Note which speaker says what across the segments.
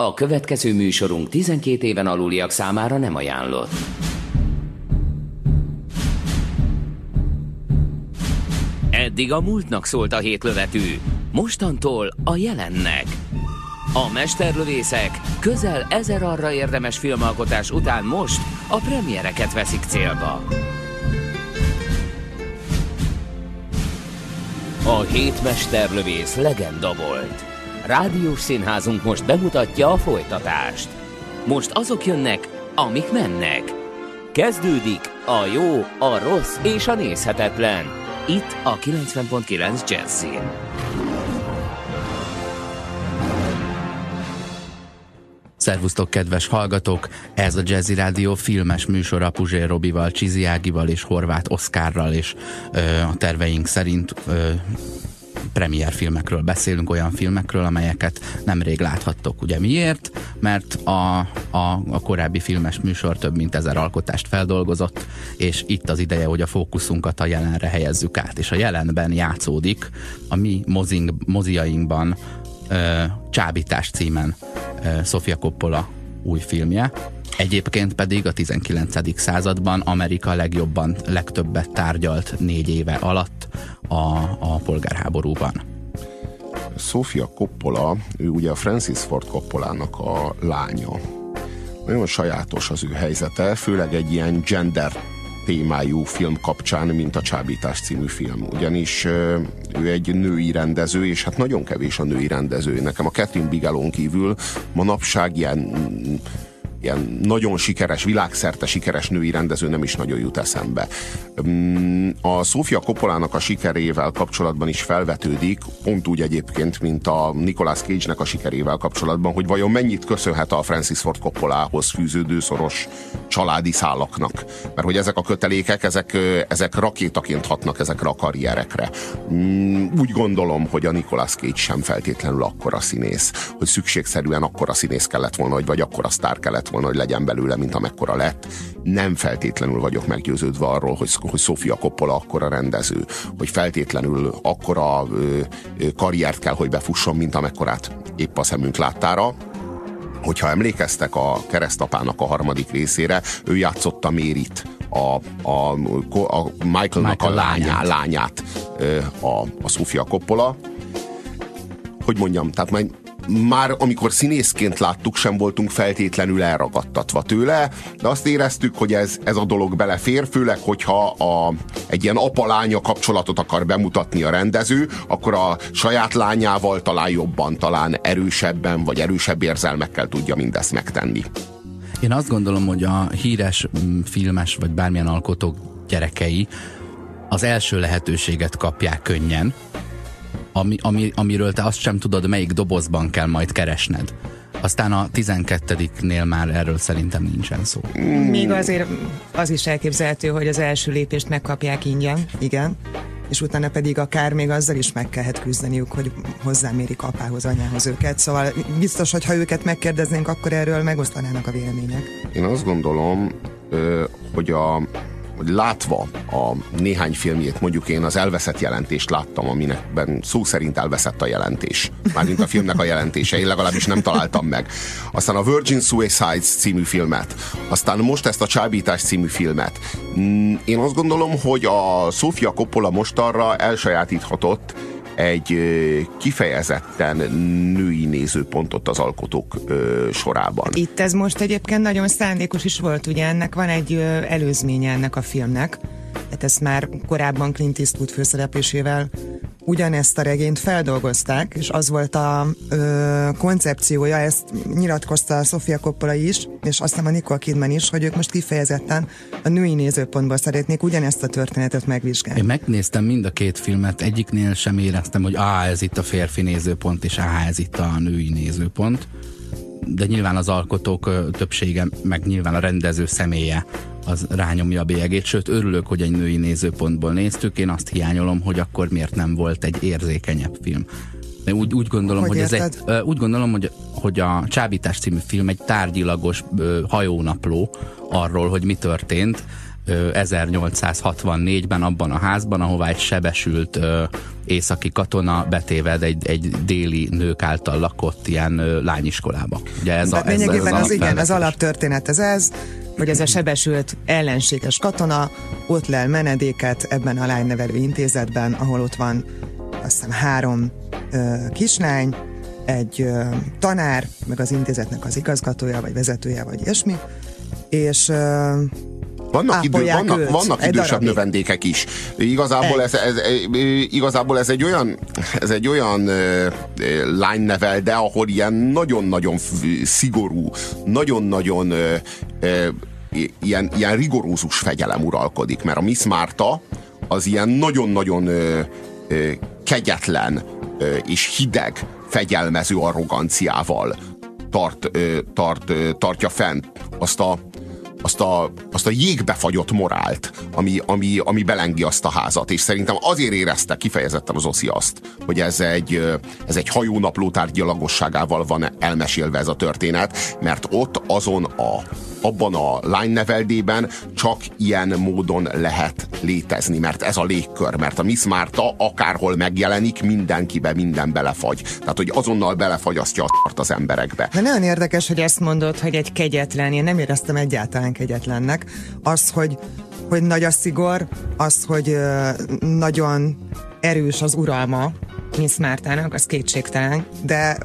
Speaker 1: A következő műsorunk 12 éven aluliak számára nem ajánlott. Eddig a múltnak szólt a hétlövetű, mostantól a jelennek. A mesterlövészek közel ezer arra érdemes filmalkotás után most a premiereket veszik célba. A hét mesterlövész legenda volt. Rádiós színházunk most bemutatja a folytatást. Most azok jönnek, amik mennek. Kezdődik a jó, a rossz és a nézhetetlen. Itt a 90.9 Jazzin.
Speaker 2: Szervusztok, kedves hallgatók! Ez a Jazzy Rádió filmes műsora Puzsér Robival, Csizi Ágival és Horváth Oszkárral, és ö, a terveink szerint ö, premier filmekről beszélünk, olyan filmekről, amelyeket nemrég láthattok. Ugye miért? Mert a, a, a korábbi filmes műsor több mint ezer alkotást feldolgozott, és itt az ideje, hogy a fókuszunkat a jelenre helyezzük át. És a jelenben játszódik a mi mozing, moziainkban ö, Csábítás címen ö, Sofia Coppola új filmje. Egyébként pedig a 19. században Amerika legjobban, legtöbbet tárgyalt négy éve alatt a, a polgárháborúban.
Speaker 3: Sofia Coppola, ő ugye a Francis Ford Coppolának a lánya. Nagyon sajátos az ő helyzete, főleg egy ilyen gender témájú film kapcsán, mint a Csábítás című film. Ugyanis ő egy női rendező, és hát nagyon kevés a női rendező. Nekem a Catherine Bigelon kívül manapság ilyen ilyen nagyon sikeres, világszerte sikeres női rendező nem is nagyon jut eszembe. Mm, a Sofia Coppolának a sikerével kapcsolatban is felvetődik, pont úgy egyébként, mint a Nicolas Cage-nek a sikerével kapcsolatban, hogy vajon mennyit köszönhet a Francis Ford Coppolához fűződő szoros családi szálaknak. Mert hogy ezek a kötelékek, ezek, ezek rakétaként hatnak ezekre a karrierekre. Mm, úgy gondolom, hogy a Nicolas Cage sem feltétlenül akkora színész, hogy szükségszerűen akkora színész kellett volna, vagy, akkora sztár kellett volna, hogy legyen belőle, mint amekkora lett. Nem feltétlenül vagyok meggyőződve arról, hogy, hogy Sofia Coppola akkora rendező, hogy feltétlenül akkora ö, karriert kell, hogy befusson, mint amekkorát épp a szemünk láttára. Hogyha emlékeztek a keresztapának a harmadik részére, ő játszotta Mérit, a, a, a Michaelnak Michael a lányát, lányát a, a Sofia Coppola. Hogy mondjam, tehát majd már amikor színészként láttuk, sem voltunk feltétlenül elragadtatva tőle, de azt éreztük, hogy ez, ez a dolog belefér, főleg, hogyha a, egy ilyen apa-lánya kapcsolatot akar bemutatni a rendező, akkor a saját lányával talán jobban, talán erősebben, vagy erősebb érzelmekkel tudja mindezt megtenni.
Speaker 2: Én azt gondolom, hogy a híres mm, filmes, vagy bármilyen alkotók gyerekei az első lehetőséget kapják könnyen, ami, ami, amiről te azt sem tudod, melyik dobozban kell majd keresned. Aztán a 12-nél már erről szerintem nincsen szó.
Speaker 4: Még azért az is elképzelhető, hogy az első lépést megkapják ingyen, igen, és utána pedig akár még azzal is meg kellhet küzdeniük, hogy hozzámérik apához, anyához őket. Szóval biztos, hogy ha őket megkérdeznénk, akkor erről megosztanának a vélemények.
Speaker 3: Én azt gondolom, hogy a hogy látva a néhány filmjét, mondjuk én az elveszett jelentést láttam, aminekben szó szerint elveszett a jelentés. Mármint a filmnek a jelentése, én legalábbis nem találtam meg. Aztán a Virgin Suicides című filmet, aztán most ezt a Csábítás című filmet. Mm, én azt gondolom, hogy a Sofia Coppola most arra elsajátíthatott egy kifejezetten női nézőpontot az alkotók sorában.
Speaker 4: Itt ez most egyébként nagyon szándékos is volt, ugye ennek van egy előzménye ennek a filmnek, tehát ezt már korábban Clint Eastwood főszereplésével ugyanezt a regényt feldolgozták, és az volt a ö, koncepciója, ezt nyilatkozta a Sofia Coppola is, és aztán a Nicole Kidman is, hogy ők most kifejezetten a női nézőpontból szeretnék ugyanezt a történetet megvizsgálni.
Speaker 2: Én megnéztem mind a két filmet, egyiknél sem éreztem, hogy á, ez itt a férfi nézőpont, és á, ez itt a női nézőpont de nyilván az alkotók többsége, meg nyilván a rendező személye az rányomja a bélyegét, sőt örülök, hogy egy női nézőpontból néztük, én azt hiányolom, hogy akkor miért nem volt egy érzékenyebb film. De úgy, úgy gondolom, hogy, hogy ez egy, úgy gondolom, hogy, hogy a Csábítás című film egy tárgyilagos hajónapló arról, hogy mi történt, 1864-ben abban a házban, ahová egy sebesült északi katona betéved egy, egy déli nők által lakott ilyen lányiskolába.
Speaker 4: Ugye ez a, ez, lényegében ez az, igen, az alaptörténet ez ez, hogy ez a sebesült ellenséges katona ott lel menedéket ebben a lánynevelő intézetben, ahol ott van azt hiszem három ö, kislány, egy ö, tanár, meg az intézetnek az igazgatója, vagy vezetője, vagy ilyesmi, és ö,
Speaker 3: vannak, idő, vannak, vannak idősebb darabig. növendékek is. Igazából ez, ez, igazából ez egy olyan, ez egy olyan lánynevel, de ahol ilyen nagyon-nagyon szigorú, nagyon-nagyon ilyen, ilyen rigorózus fegyelem uralkodik, mert a Miss Márta az ilyen nagyon-nagyon kegyetlen és hideg, fegyelmező arroganciával tart, tart, tartja fent azt a, azt a, azt a jégbe morált, ami, ami, ami belengi azt a házat. És szerintem azért érezte kifejezetten az Oszi azt, hogy ez egy, ez egy hajónapló tárgyalagosságával van elmesélve ez a történet, mert ott azon a abban a lányneveldében csak ilyen módon lehet létezni, mert ez a légkör, mert a Miss Márta akárhol megjelenik, mindenkibe minden belefagy. Tehát, hogy azonnal belefagyasztja a az emberekbe.
Speaker 4: De nagyon érdekes, hogy ezt mondod, hogy egy kegyetlen, én nem éreztem egyáltalán kegyetlennek. Az, hogy, hogy nagy a szigor, az, hogy nagyon erős az uralma Miss Mártának, az kétségtelen, de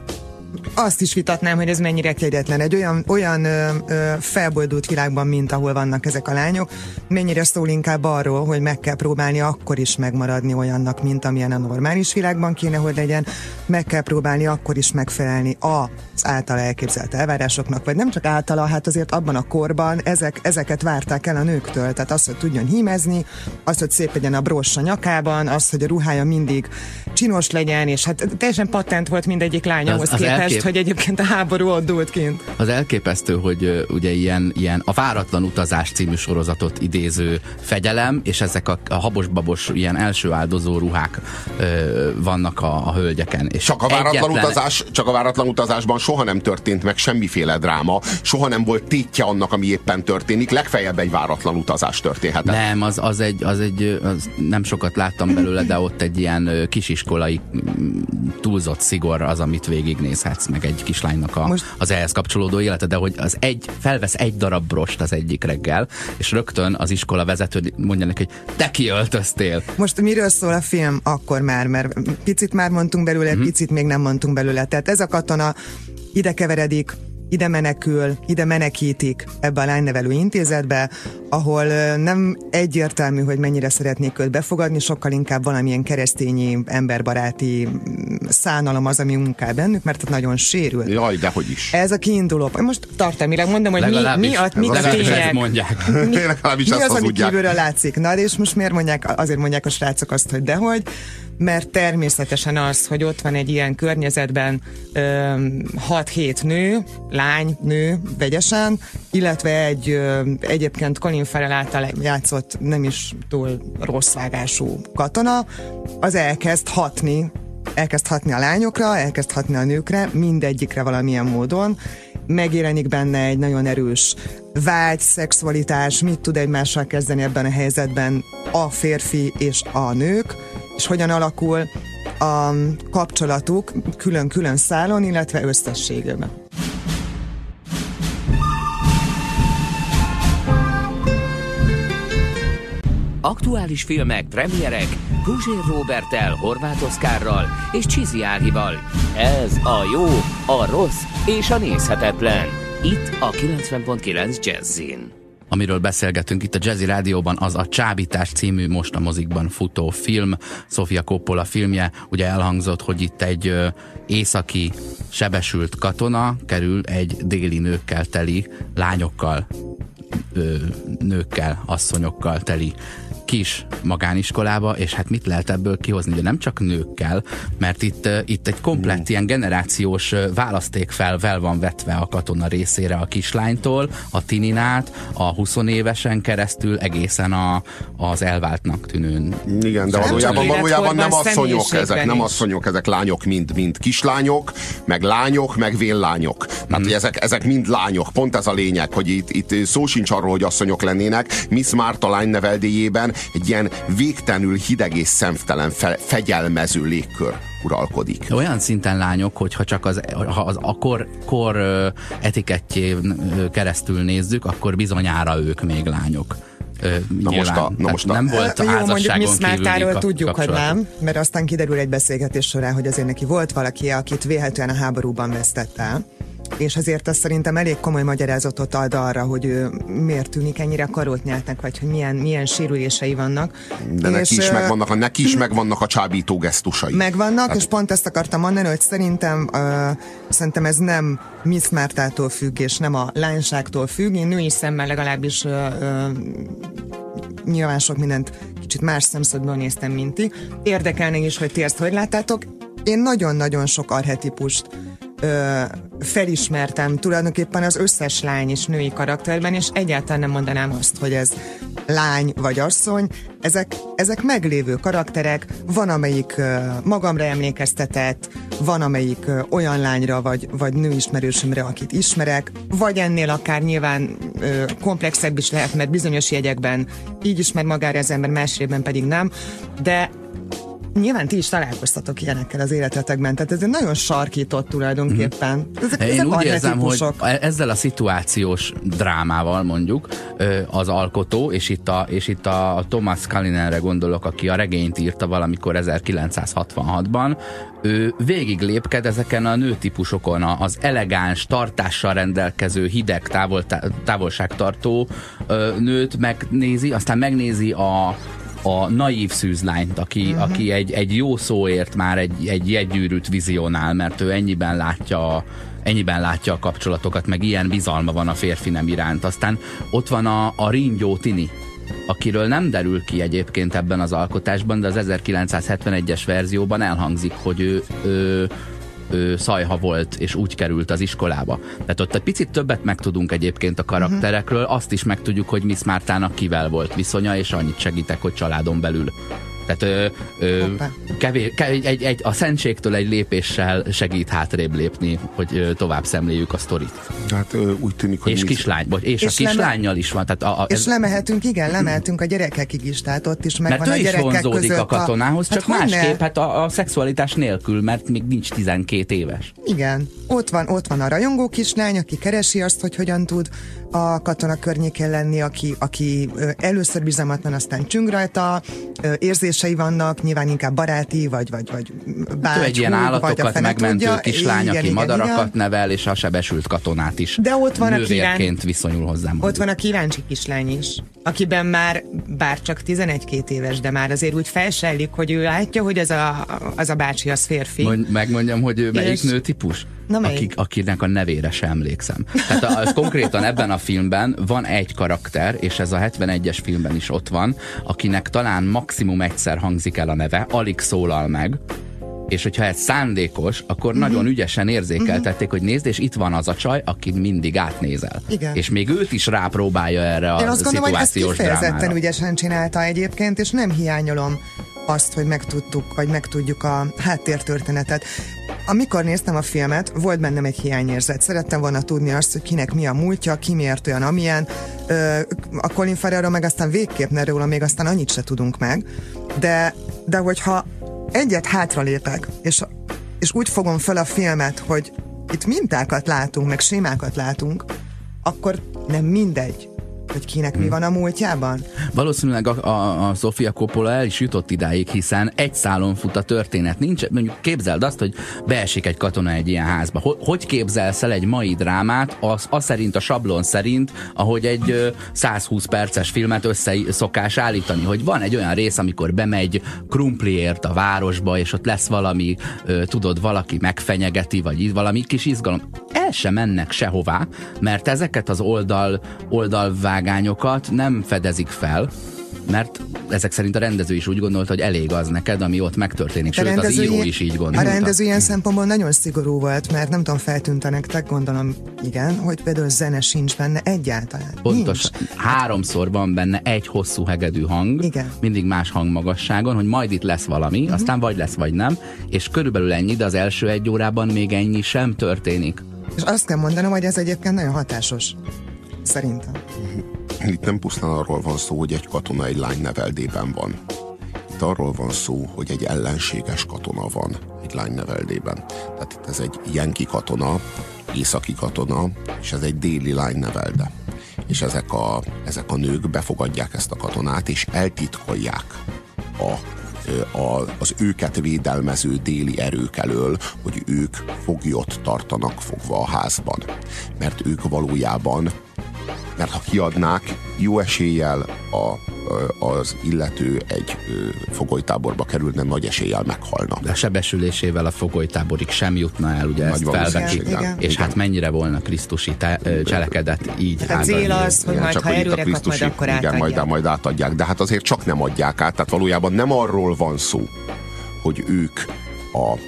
Speaker 4: azt is vitatnám, hogy ez mennyire kegyetlen. Egy olyan, olyan ö, ö, felboldult világban, mint ahol vannak ezek a lányok, mennyire szól inkább arról, hogy meg kell próbálni akkor is megmaradni olyannak, mint amilyen a normális világban kéne, hogy legyen, meg kell próbálni akkor is megfelelni az által elképzelt elvárásoknak, vagy nem csak általa, hát azért abban a korban ezek, ezeket várták el a nőktől. Tehát az, hogy tudjon hímezni, az, hogy szép legyen a brossa nyakában, az, hogy a ruhája mindig csinos legyen, és hát teljesen patent volt mindegyik lányhoz képest elkép... hogy egyébként a háború ott dúlt kint.
Speaker 2: Az elképesztő, hogy ugye ilyen, ilyen a Váratlan utazás című sorozatot idéző fegyelem, és ezek a, a habos-babos ilyen első áldozó ruhák uh, vannak a, a hölgyeken. És
Speaker 3: csak, a váratlan egyetlen... utazás, csak a váratlan utazásban soha nem történt meg semmiféle dráma, soha nem volt tétje annak, ami éppen történik, legfeljebb egy váratlan utazás történhetett.
Speaker 2: Nem, az, az egy, az egy az nem sokat láttam belőle, de ott egy ilyen kisiskolai túlzott szigor az, amit végignézhet látsz meg egy kislánynak a, Most... az ehhez kapcsolódó élete, de hogy az egy, felvesz egy darab brost az egyik reggel, és rögtön az iskola vezető mondja neki, hogy te kiöltöztél.
Speaker 4: Most miről szól a film akkor már, mert picit már mondtunk belőle, uh-huh. picit még nem mondtunk belőle. Tehát ez a katona ide keveredik ide menekül, ide menekítik ebbe a lánynevelő intézetbe, ahol nem egyértelmű, hogy mennyire szeretnék őt befogadni, sokkal inkább valamilyen keresztényi, emberbaráti szánalom az, ami munkál bennük, mert ott nagyon sérül.
Speaker 3: Jaj, de hogy is.
Speaker 4: Ez a kiinduló. Most tartalmilag mondom, hogy mi, mi, a, mi a tények.
Speaker 2: mondják.
Speaker 4: Mi, mi az, ami kívülről látszik. Na, és most miért mondják, azért mondják a srácok azt, hogy dehogy, mert természetesen az, hogy ott van egy ilyen környezetben 6-7 nő, lány, nő, vegyesen, illetve egy ö, egyébként Colin Farrell által játszott nem is túl rossz vágású katona, az elkezd hatni elkezd hatni a lányokra, elkezd hatni a nőkre, mindegyikre valamilyen módon, megjelenik benne egy nagyon erős vágy, szexualitás, mit tud egymással kezdeni ebben a helyzetben a férfi és a nők, és hogyan alakul a kapcsolatuk külön-külön szálon, illetve összességében.
Speaker 1: Aktuális filmek, premierek Guzsér Robertel, Horváth Oszkárral és Csizi Ágival. Ez a jó, a rossz és a nézhetetlen. Itt a 90.9 Jazzin.
Speaker 2: Amiről beszélgetünk itt a Jazzy Rádióban, az a Csábítás című most a mozikban futó film, Sofia Coppola filmje. Ugye elhangzott, hogy itt egy északi sebesült katona kerül egy déli nőkkel teli, lányokkal, nőkkel, asszonyokkal teli kis magániskolába, és hát mit lehet ebből kihozni? Ugye nem csak nőkkel, mert itt, itt egy komplett mm. ilyen generációs választékfelvel van vetve a katona részére a kislánytól, a tininát, a 20 évesen keresztül egészen a, az elváltnak tűnőn.
Speaker 3: Igen, de valójában, valójában nem asszonyok ezek, nem asszonyok, ezek lányok, mind, mind kislányok, meg lányok, meg véllányok. Tehát mm. ezek, ezek mind lányok. Pont ez a lényeg, hogy itt, itt szó sincs arról, hogy asszonyok lennének. Miss Marta lány neveldéjében egy ilyen végtelenül hideg és szemtelen fe, fegyelmező légkör uralkodik.
Speaker 2: Olyan szinten lányok, hogyha csak az, ha az a kor, etikettjén keresztül nézzük, akkor bizonyára ők még lányok.
Speaker 3: Na most a, na most a,
Speaker 2: nem volt
Speaker 4: Jó, mondjuk Miss Mártáról tudjuk, hogy nem, mert aztán kiderül egy beszélgetés során, hogy azért neki volt valaki, akit véhetően a háborúban vesztett el és azért azt szerintem elég komoly magyarázatot ad arra, hogy ő miért tűnik ennyire karót nyeltnek, vagy hogy milyen, milyen sérülései vannak.
Speaker 3: De és, neki is megvannak, a, neki is megvannak a csábító gesztusai.
Speaker 4: Megvannak, hát. és pont ezt akartam mondani, hogy szerintem uh, szerintem ez nem Miss Mártától függ, és nem a lányságtól függ. Én női szemmel legalábbis uh, uh, nyilván sok mindent kicsit más szemszögből néztem, mint ti. Érdekelne is, hogy ti ezt hogy láttátok. Én nagyon-nagyon sok arhetipust ö, felismertem tulajdonképpen az összes lány és női karakterben, és egyáltalán nem mondanám azt, hogy ez lány vagy asszony. Ezek, ezek meglévő karakterek, van amelyik ö, magamra emlékeztetett, van amelyik ö, olyan lányra vagy, vagy nőismerősömre, akit ismerek, vagy ennél akár nyilván ö, komplexebb is lehet, mert bizonyos jegyekben így ismer magára az ember, másrében pedig nem, de nyilván ti is találkoztatok ilyenekkel az életetekben, tehát ez egy nagyon sarkított tulajdonképpen. Mhm.
Speaker 2: Ezek, Én ezek úgy érzem, hogy ezzel a szituációs drámával mondjuk az alkotó, és itt a, és itt a Thomas Kalinenre gondolok, aki a regényt írta valamikor 1966-ban, ő végig lépked ezeken a nőtípusokon, az elegáns, tartással rendelkező, hideg, távol, távolságtartó nőt megnézi, aztán megnézi a, a naív szűzlányt, aki, uh-huh. aki egy, egy jó szóért már egy, egy jegyűrűt vizionál, mert ő ennyiben látja ennyiben látja a kapcsolatokat, meg ilyen bizalma van a férfi nem iránt. Aztán ott van a, a ringyó Tini, akiről nem derül ki egyébként ebben az alkotásban, de az 1971-es verzióban elhangzik, hogy ő, ő ő szajha volt, és úgy került az iskolába. Tehát ott egy picit többet megtudunk egyébként a karakterekről, azt is megtudjuk, hogy Miss Mártának kivel volt viszonya, és annyit segítek, hogy családon belül tehát ö, ö, kevés, egy, egy, egy, a szentségtől egy lépéssel segít hátrébb lépni, hogy ö, tovább szemléljük a sztorit.
Speaker 3: Hát ö, úgy tűnik, hogy...
Speaker 2: És kislány, vagy, és, és a kislányjal is van. Tehát a, a,
Speaker 4: és ez... lemehetünk, igen, lemehetünk a gyerekekig is, tehát ott is megvan
Speaker 2: mert
Speaker 4: a gyerekek
Speaker 2: is vonzódik
Speaker 4: között
Speaker 2: a katonához, hát csak hát másképp, hát a, a szexualitás nélkül, mert még nincs 12 éves.
Speaker 4: Igen, ott van, ott van a rajongó kislány, aki keresi azt, hogy hogyan tud a katona környékén lenni, aki, aki először bizalmatlan, aztán csüng rajta, érzései vannak, nyilván inkább baráti, vagy, vagy, vagy bács,
Speaker 2: egy ilyen állatokat megmentő tudja. kislány, igen, aki igen, madarakat igen. nevel, és a sebesült katonát is
Speaker 4: De ott van a
Speaker 2: kíván... viszonyul hozzám.
Speaker 4: Ott van a kíváncsi kislány is, akiben már, bár csak 11-2 éves, de már azért úgy felsellik, hogy ő látja, hogy ez a, az a bácsi, az férfi.
Speaker 2: Mond, megmondjam, hogy ő melyik és... nőtípus?
Speaker 4: Na,
Speaker 2: akik, akinek a nevére sem emlékszem. Tehát az konkrétan ebben a filmben van egy karakter, és ez a 71-es filmben is ott van, akinek talán maximum egyszer hangzik el a neve, alig szólal meg, és hogyha ez szándékos, akkor uh-huh. nagyon ügyesen érzékeltették, uh-huh. hogy nézd, és itt van az a csaj, aki mindig átnézel.
Speaker 4: Igen.
Speaker 2: És még őt is rápróbálja erre a Én azt gondolom, hogy ezt kifejezetten drámára.
Speaker 4: ügyesen csinálta egyébként, és nem hiányolom azt, hogy megtudtuk, vagy megtudjuk a háttértörténetet. Amikor néztem a filmet, volt bennem egy hiányérzet. Szerettem volna tudni azt, hogy kinek mi a múltja, ki miért olyan, amilyen. A Colin Farrellról meg aztán végképp ne róla, még aztán annyit se tudunk meg. De, de hogyha egyet hátralépek, és, és úgy fogom fel a filmet, hogy itt mintákat látunk, meg sémákat látunk, akkor nem mindegy, hogy kinek mi van a múltjában?
Speaker 2: Valószínűleg a, a, a Sofia Coppola el is jutott idáig, hiszen egy szálon fut a történet. Nincs, mondjuk képzeld azt, hogy beesik egy katona egy ilyen házba. Hogy, hogy képzelsz el egy mai drámát, az, az szerint, a sablon szerint, ahogy egy ö, 120 perces filmet össze szokás állítani, hogy van egy olyan rész, amikor bemegy krumpliért a városba, és ott lesz valami, tudod, valaki megfenyegeti, vagy valami kis izgalom. El sem mennek sehová, mert ezeket az oldal, oldalvág vágányokat nem fedezik fel, mert ezek szerint a rendező is úgy gondolta, hogy elég az neked, ami ott megtörténik. Sőt, az író is így gondolta.
Speaker 4: A rendező ilyen szempontból nagyon szigorú volt, mert nem tudom, feltűnt nektek, gondolom igen, hogy például zene sincs benne egyáltalán.
Speaker 2: Pontos. Nincs. Háromszor van benne egy hosszú hegedű hang, igen. mindig más hangmagasságon, hogy majd itt lesz valami, uh-huh. aztán vagy lesz, vagy nem, és körülbelül ennyi, de az első egy órában még ennyi sem történik.
Speaker 4: És azt kell mondanom, hogy ez egyébként nagyon hatásos. Szerintem.
Speaker 3: Itt nem pusztán arról van szó, hogy egy katona egy lány neveldében van. Itt arról van szó, hogy egy ellenséges katona van egy lány neveldében. Tehát itt ez egy jenki katona, északi katona, és ez egy déli lány nevelde. És ezek a, ezek a nők befogadják ezt a katonát, és eltitkolják a a, az őket védelmező déli erők elől, hogy ők foglyot tartanak fogva a házban. Mert ők valójában mert ha kiadnák, jó eséllyel a, az illető egy fogolytáborba kerülne, nagy eséllyel meghalna.
Speaker 2: De a sebesülésével a fogolytáborig sem jutna el, ugye nagy ezt felvetik. És igen. hát mennyire volna Krisztusi cselekedet így
Speaker 4: hát A cél az, hogy igen, majd ha erőre kap, majd akkor átadják. Igen,
Speaker 3: majd, majd átadják. De hát azért csak nem adják át. Tehát valójában nem arról van szó, hogy ők a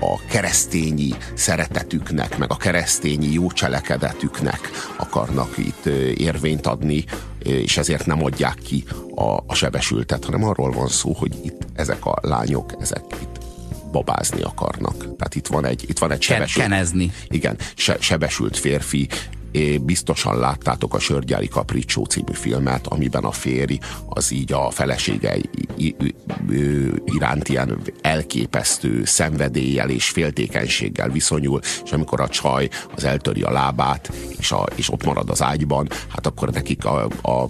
Speaker 3: a keresztényi szeretetüknek, meg a keresztényi jó cselekedetüknek akarnak itt érvényt adni, és ezért nem adják ki a, a sebesültet, hanem arról van szó, hogy itt ezek a lányok, ezek itt babázni akarnak. Tehát itt van egy, itt van egy sebesült,
Speaker 2: Kenezni.
Speaker 3: Igen, se, sebesült férfi, biztosan láttátok a Sörgyári Kapricsó című filmet, amiben a férj az így a felesége iránt ilyen elképesztő szenvedéllyel és féltékenységgel viszonyul, és amikor a csaj az eltöri a lábát, és, a, és ott marad az ágyban, hát akkor nekik a, a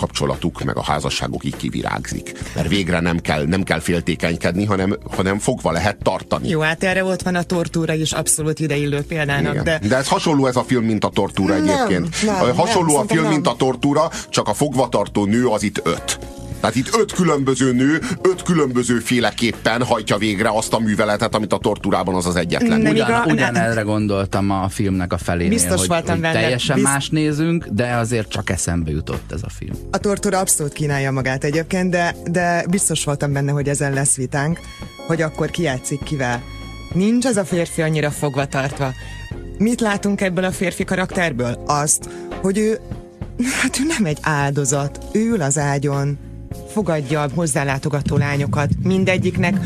Speaker 3: kapcsolatuk, meg a házasságuk így kivirágzik. Mert végre nem kell, nem kell féltékenykedni, hanem, hanem fogva lehet tartani.
Speaker 4: Jó, hát erre ott van a tortúra is abszolút ideillő példának. De...
Speaker 3: de ez hasonló ez a film, mint a tortúra nem, egyébként. Nem, hasonló nem, a film, nem. mint a tortúra, csak a fogvatartó nő az itt öt. Tehát itt öt különböző nő, öt különböző féleképpen hajtja végre azt a műveletet, amit a torturában az az egyetlen.
Speaker 2: Nem Ugyan, ugyan erre gondoltam a filmnek a felénél, Biztos hogy, voltam hogy benne. teljesen Bizt... más nézünk, de azért csak eszembe jutott ez a film.
Speaker 4: A tortúra abszolút kínálja magát egyébként, de, de biztos voltam benne, hogy ezen lesz vitánk, hogy akkor ki játszik kivel. Nincs ez a férfi annyira fogva tartva. Mit látunk ebből a férfi karakterből? Azt, hogy ő Hát ő nem egy áldozat, ő ül az ágyon, fogadja a hozzálátogató lányokat, mindegyiknek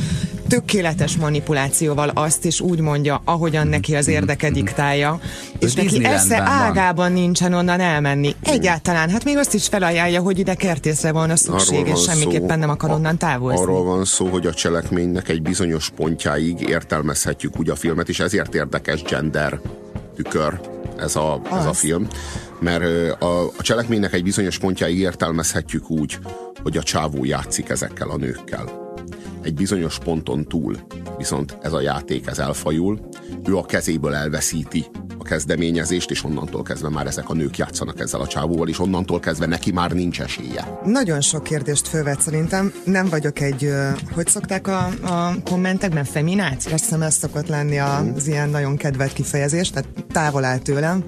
Speaker 4: tökéletes manipulációval azt is úgy mondja, ahogyan neki az érdeke diktálja, és neki esze ágában nincsen onnan elmenni. Egyáltalán, hát még azt is felajánlja, hogy ide kertészre volna szükség, és semmiképpen szó, nem akar onnan távozni.
Speaker 3: Arról van szó, hogy a cselekménynek egy bizonyos pontjáig értelmezhetjük úgy a filmet, és ezért érdekes gender tükör ez a, ez a film, mert a, a cselekménynek egy bizonyos pontjáig értelmezhetjük úgy, hogy a csávó játszik ezekkel a nőkkel. Egy bizonyos ponton túl viszont ez a játék ez elfajul, ő a kezéből elveszíti a kezdeményezést, és onnantól kezdve már ezek a nők játszanak ezzel a csávóval, és onnantól kezdve neki már nincs esélye.
Speaker 4: Nagyon sok kérdést fölvet szerintem. Nem vagyok egy, hogy szokták a, a kommentekben, femináció? Azt hiszem ez szokott lenni az hmm. ilyen nagyon kedvelt kifejezés, tehát távol áll tőlem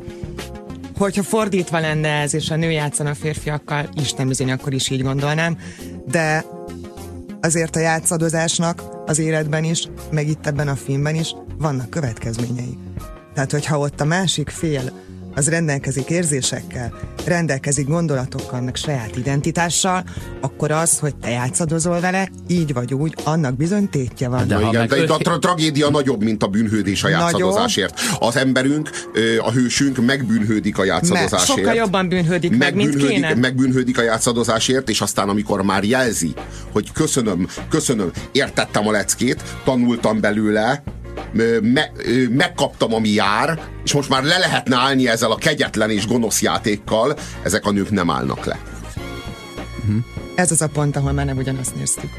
Speaker 4: hogyha fordítva lenne ez, és a nő játszana a férfiakkal, Isten bizony, akkor is így gondolnám, de azért a játszadozásnak az életben is, meg itt ebben a filmben is vannak következményei. Tehát, hogyha ott a másik fél az rendelkezik érzésekkel, rendelkezik gondolatokkal, meg saját identitással, akkor az, hogy te játszadozol vele, így vagy úgy, annak bizony tétje van.
Speaker 3: De, igen, de a tra- tragédia nagyobb, mint a bűnhődés a játszadozásért. Az emberünk, a hősünk megbűnhődik a játszadozásért.
Speaker 4: Sokkal jobban bűnhődik meg, mint kéne.
Speaker 3: Megbűnhődik a játszadozásért, és aztán amikor már jelzi, hogy köszönöm, köszönöm, értettem a leckét, tanultam belőle, me, megkaptam, ami jár, és most már le lehetne állni ezzel a kegyetlen és gonosz játékkal, ezek a nők nem állnak le.
Speaker 4: Uh-huh. Ez az a pont, ahol már nem ugyanazt néztük.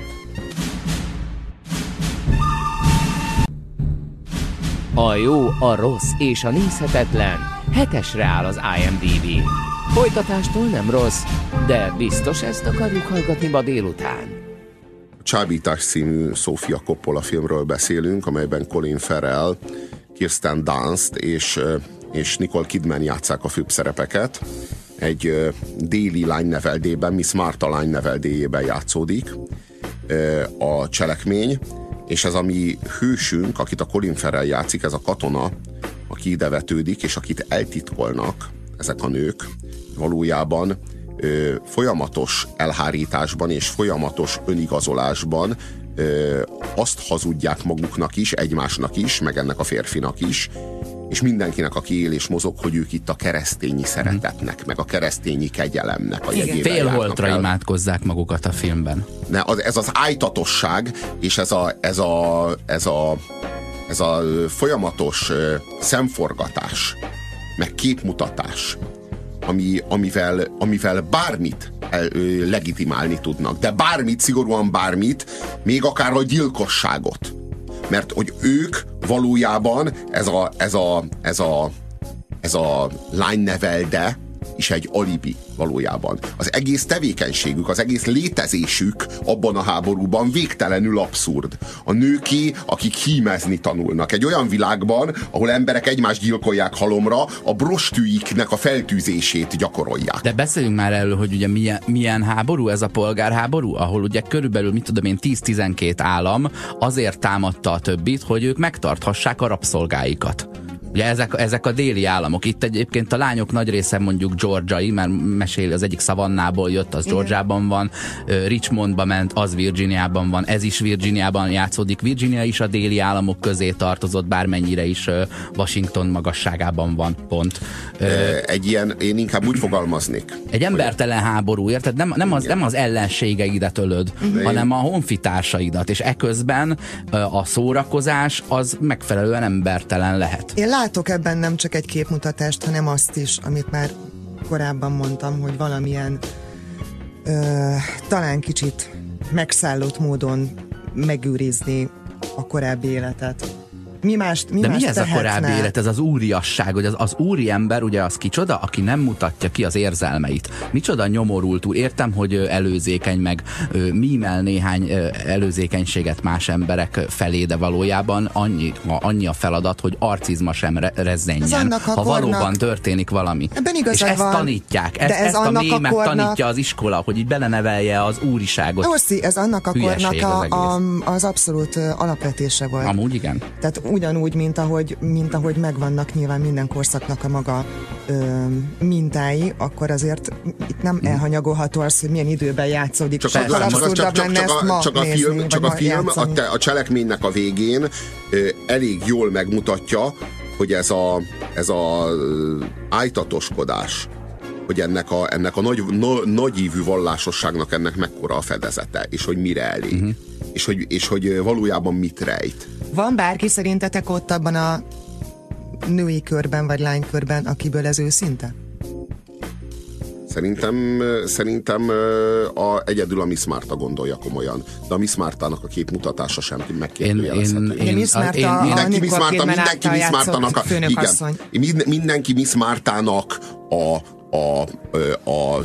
Speaker 1: A jó, a rossz és a nézhetetlen hetesre áll az IMDb. Folytatástól nem rossz, de biztos ezt akarjuk hallgatni ma délután.
Speaker 3: Csábítás című Sofia Coppola filmről beszélünk, amelyben Colin Farrell, Kirsten Dunst és, és Nicole Kidman játszák a főbb szerepeket. egy déli lányneveldében, Miss Marta lányneveldéjében játszódik a cselekmény, és ez a mi hősünk, akit a Colin Farrell játszik, ez a katona, aki ide vetődik, és akit eltitkolnak ezek a nők, valójában ö, folyamatos elhárításban és folyamatos önigazolásban ö, azt hazudják maguknak is, egymásnak is, meg ennek a férfinak is, és mindenkinek, aki él és mozog, hogy ők itt a keresztényi szeretetnek, meg a keresztényi kegyelemnek a
Speaker 2: jegyével voltra imádkozzák magukat a filmben.
Speaker 3: Ne, az, ez az ájtatosság, és ez a, ez a, ez a, ez a folyamatos szemforgatás, meg képmutatás, ami, amivel, amivel bármit ö, legitimálni tudnak. De bármit, szigorúan bármit, még akár a gyilkosságot. Mert hogy ők valójában ez a, ez a, ez a, ez a lánynevelde, is egy alibi valójában. Az egész tevékenységük, az egész létezésük abban a háborúban végtelenül abszurd. A nőké, akik hímezni tanulnak. Egy olyan világban, ahol emberek egymást gyilkolják halomra, a brostűiknek a feltűzését gyakorolják.
Speaker 2: De beszéljünk már erről, hogy ugye milyen, milyen háború ez a polgárháború, ahol ugye körülbelül, mit tudom én, 10-12 állam azért támadta a többit, hogy ők megtarthassák a rabszolgáikat. Ugye ezek, ezek a déli államok. Itt egyébként a lányok nagy része mondjuk georgiai, mert meséli az egyik szavannából jött, az Georgiában van, Richmondba ment, az Virginiában van, ez is Virginiában játszódik. Virginia is a déli államok közé tartozott, bármennyire is Washington magasságában van, pont.
Speaker 3: Egy ilyen, én inkább úgy fogalmaznék.
Speaker 2: Egy embertelen háború, érted? Nem, nem, az, nem az ellenségeidet ölöd, De hanem a honfitársaidat, és eközben a szórakozás az megfelelően embertelen lehet.
Speaker 4: Én látok ebben nem csak egy képmutatást, hanem azt is, amit már korábban mondtam, hogy valamilyen ö, talán kicsit megszállott módon megőrizni a korábbi életet mi mást, mi
Speaker 2: De
Speaker 4: mást
Speaker 2: mi ez
Speaker 4: tehetne?
Speaker 2: a korábbi élet, ez az úriasság, hogy az, az úri ember, ugye az kicsoda, aki nem mutatja ki az érzelmeit. Micsoda nyomorult úr. Értem, hogy előzékeny, meg mímel néhány előzékenységet más emberek felé, de valójában annyi, annyi a feladat, hogy arcizma sem re rezzenjen, ha kornak... valóban történik valami.
Speaker 4: Ebben
Speaker 2: És ezt
Speaker 4: van.
Speaker 2: tanítják, ezt, ez ezt a mémet kornak... tanítja az iskola, hogy így belenevelje az úriságot.
Speaker 4: Oszi, ez annak a kornak a, az, a, az abszolút alapvetése volt.
Speaker 2: Amúgy igen.
Speaker 4: Tehát ugyanúgy, mint ahogy, mint ahogy megvannak nyilván minden korszaknak a maga ö, mintái, akkor azért itt nem mhm. elhanyagolható az, hogy milyen időben játszódik.
Speaker 3: Csak, a, csak, csak, csak, csak, a, csak a film, csak a, film a, te, a cselekménynek a végén ö, elég jól megmutatja, hogy ez a, ez a ájtatoskodás, hogy ennek a, ennek a nagy, na, nagyívű vallásosságnak ennek mekkora a fedezete, és hogy mire elég. Uh-huh. És, hogy, és hogy valójában mit rejt.
Speaker 4: Van bárki szerintetek ott abban a női körben vagy lánykörben, akiből ez őszinte?
Speaker 3: Szerintem, szerintem a, egyedül a Miss Marta gondolja komolyan. De a Miss Martának a képmutatása sem megkérdőjelezhető.
Speaker 4: Én, én, én, Miss Marta, én, mindenki Miss Marta, mindenki Miss Martának a, igen,
Speaker 3: mindenki Miss Martának a, a, a, a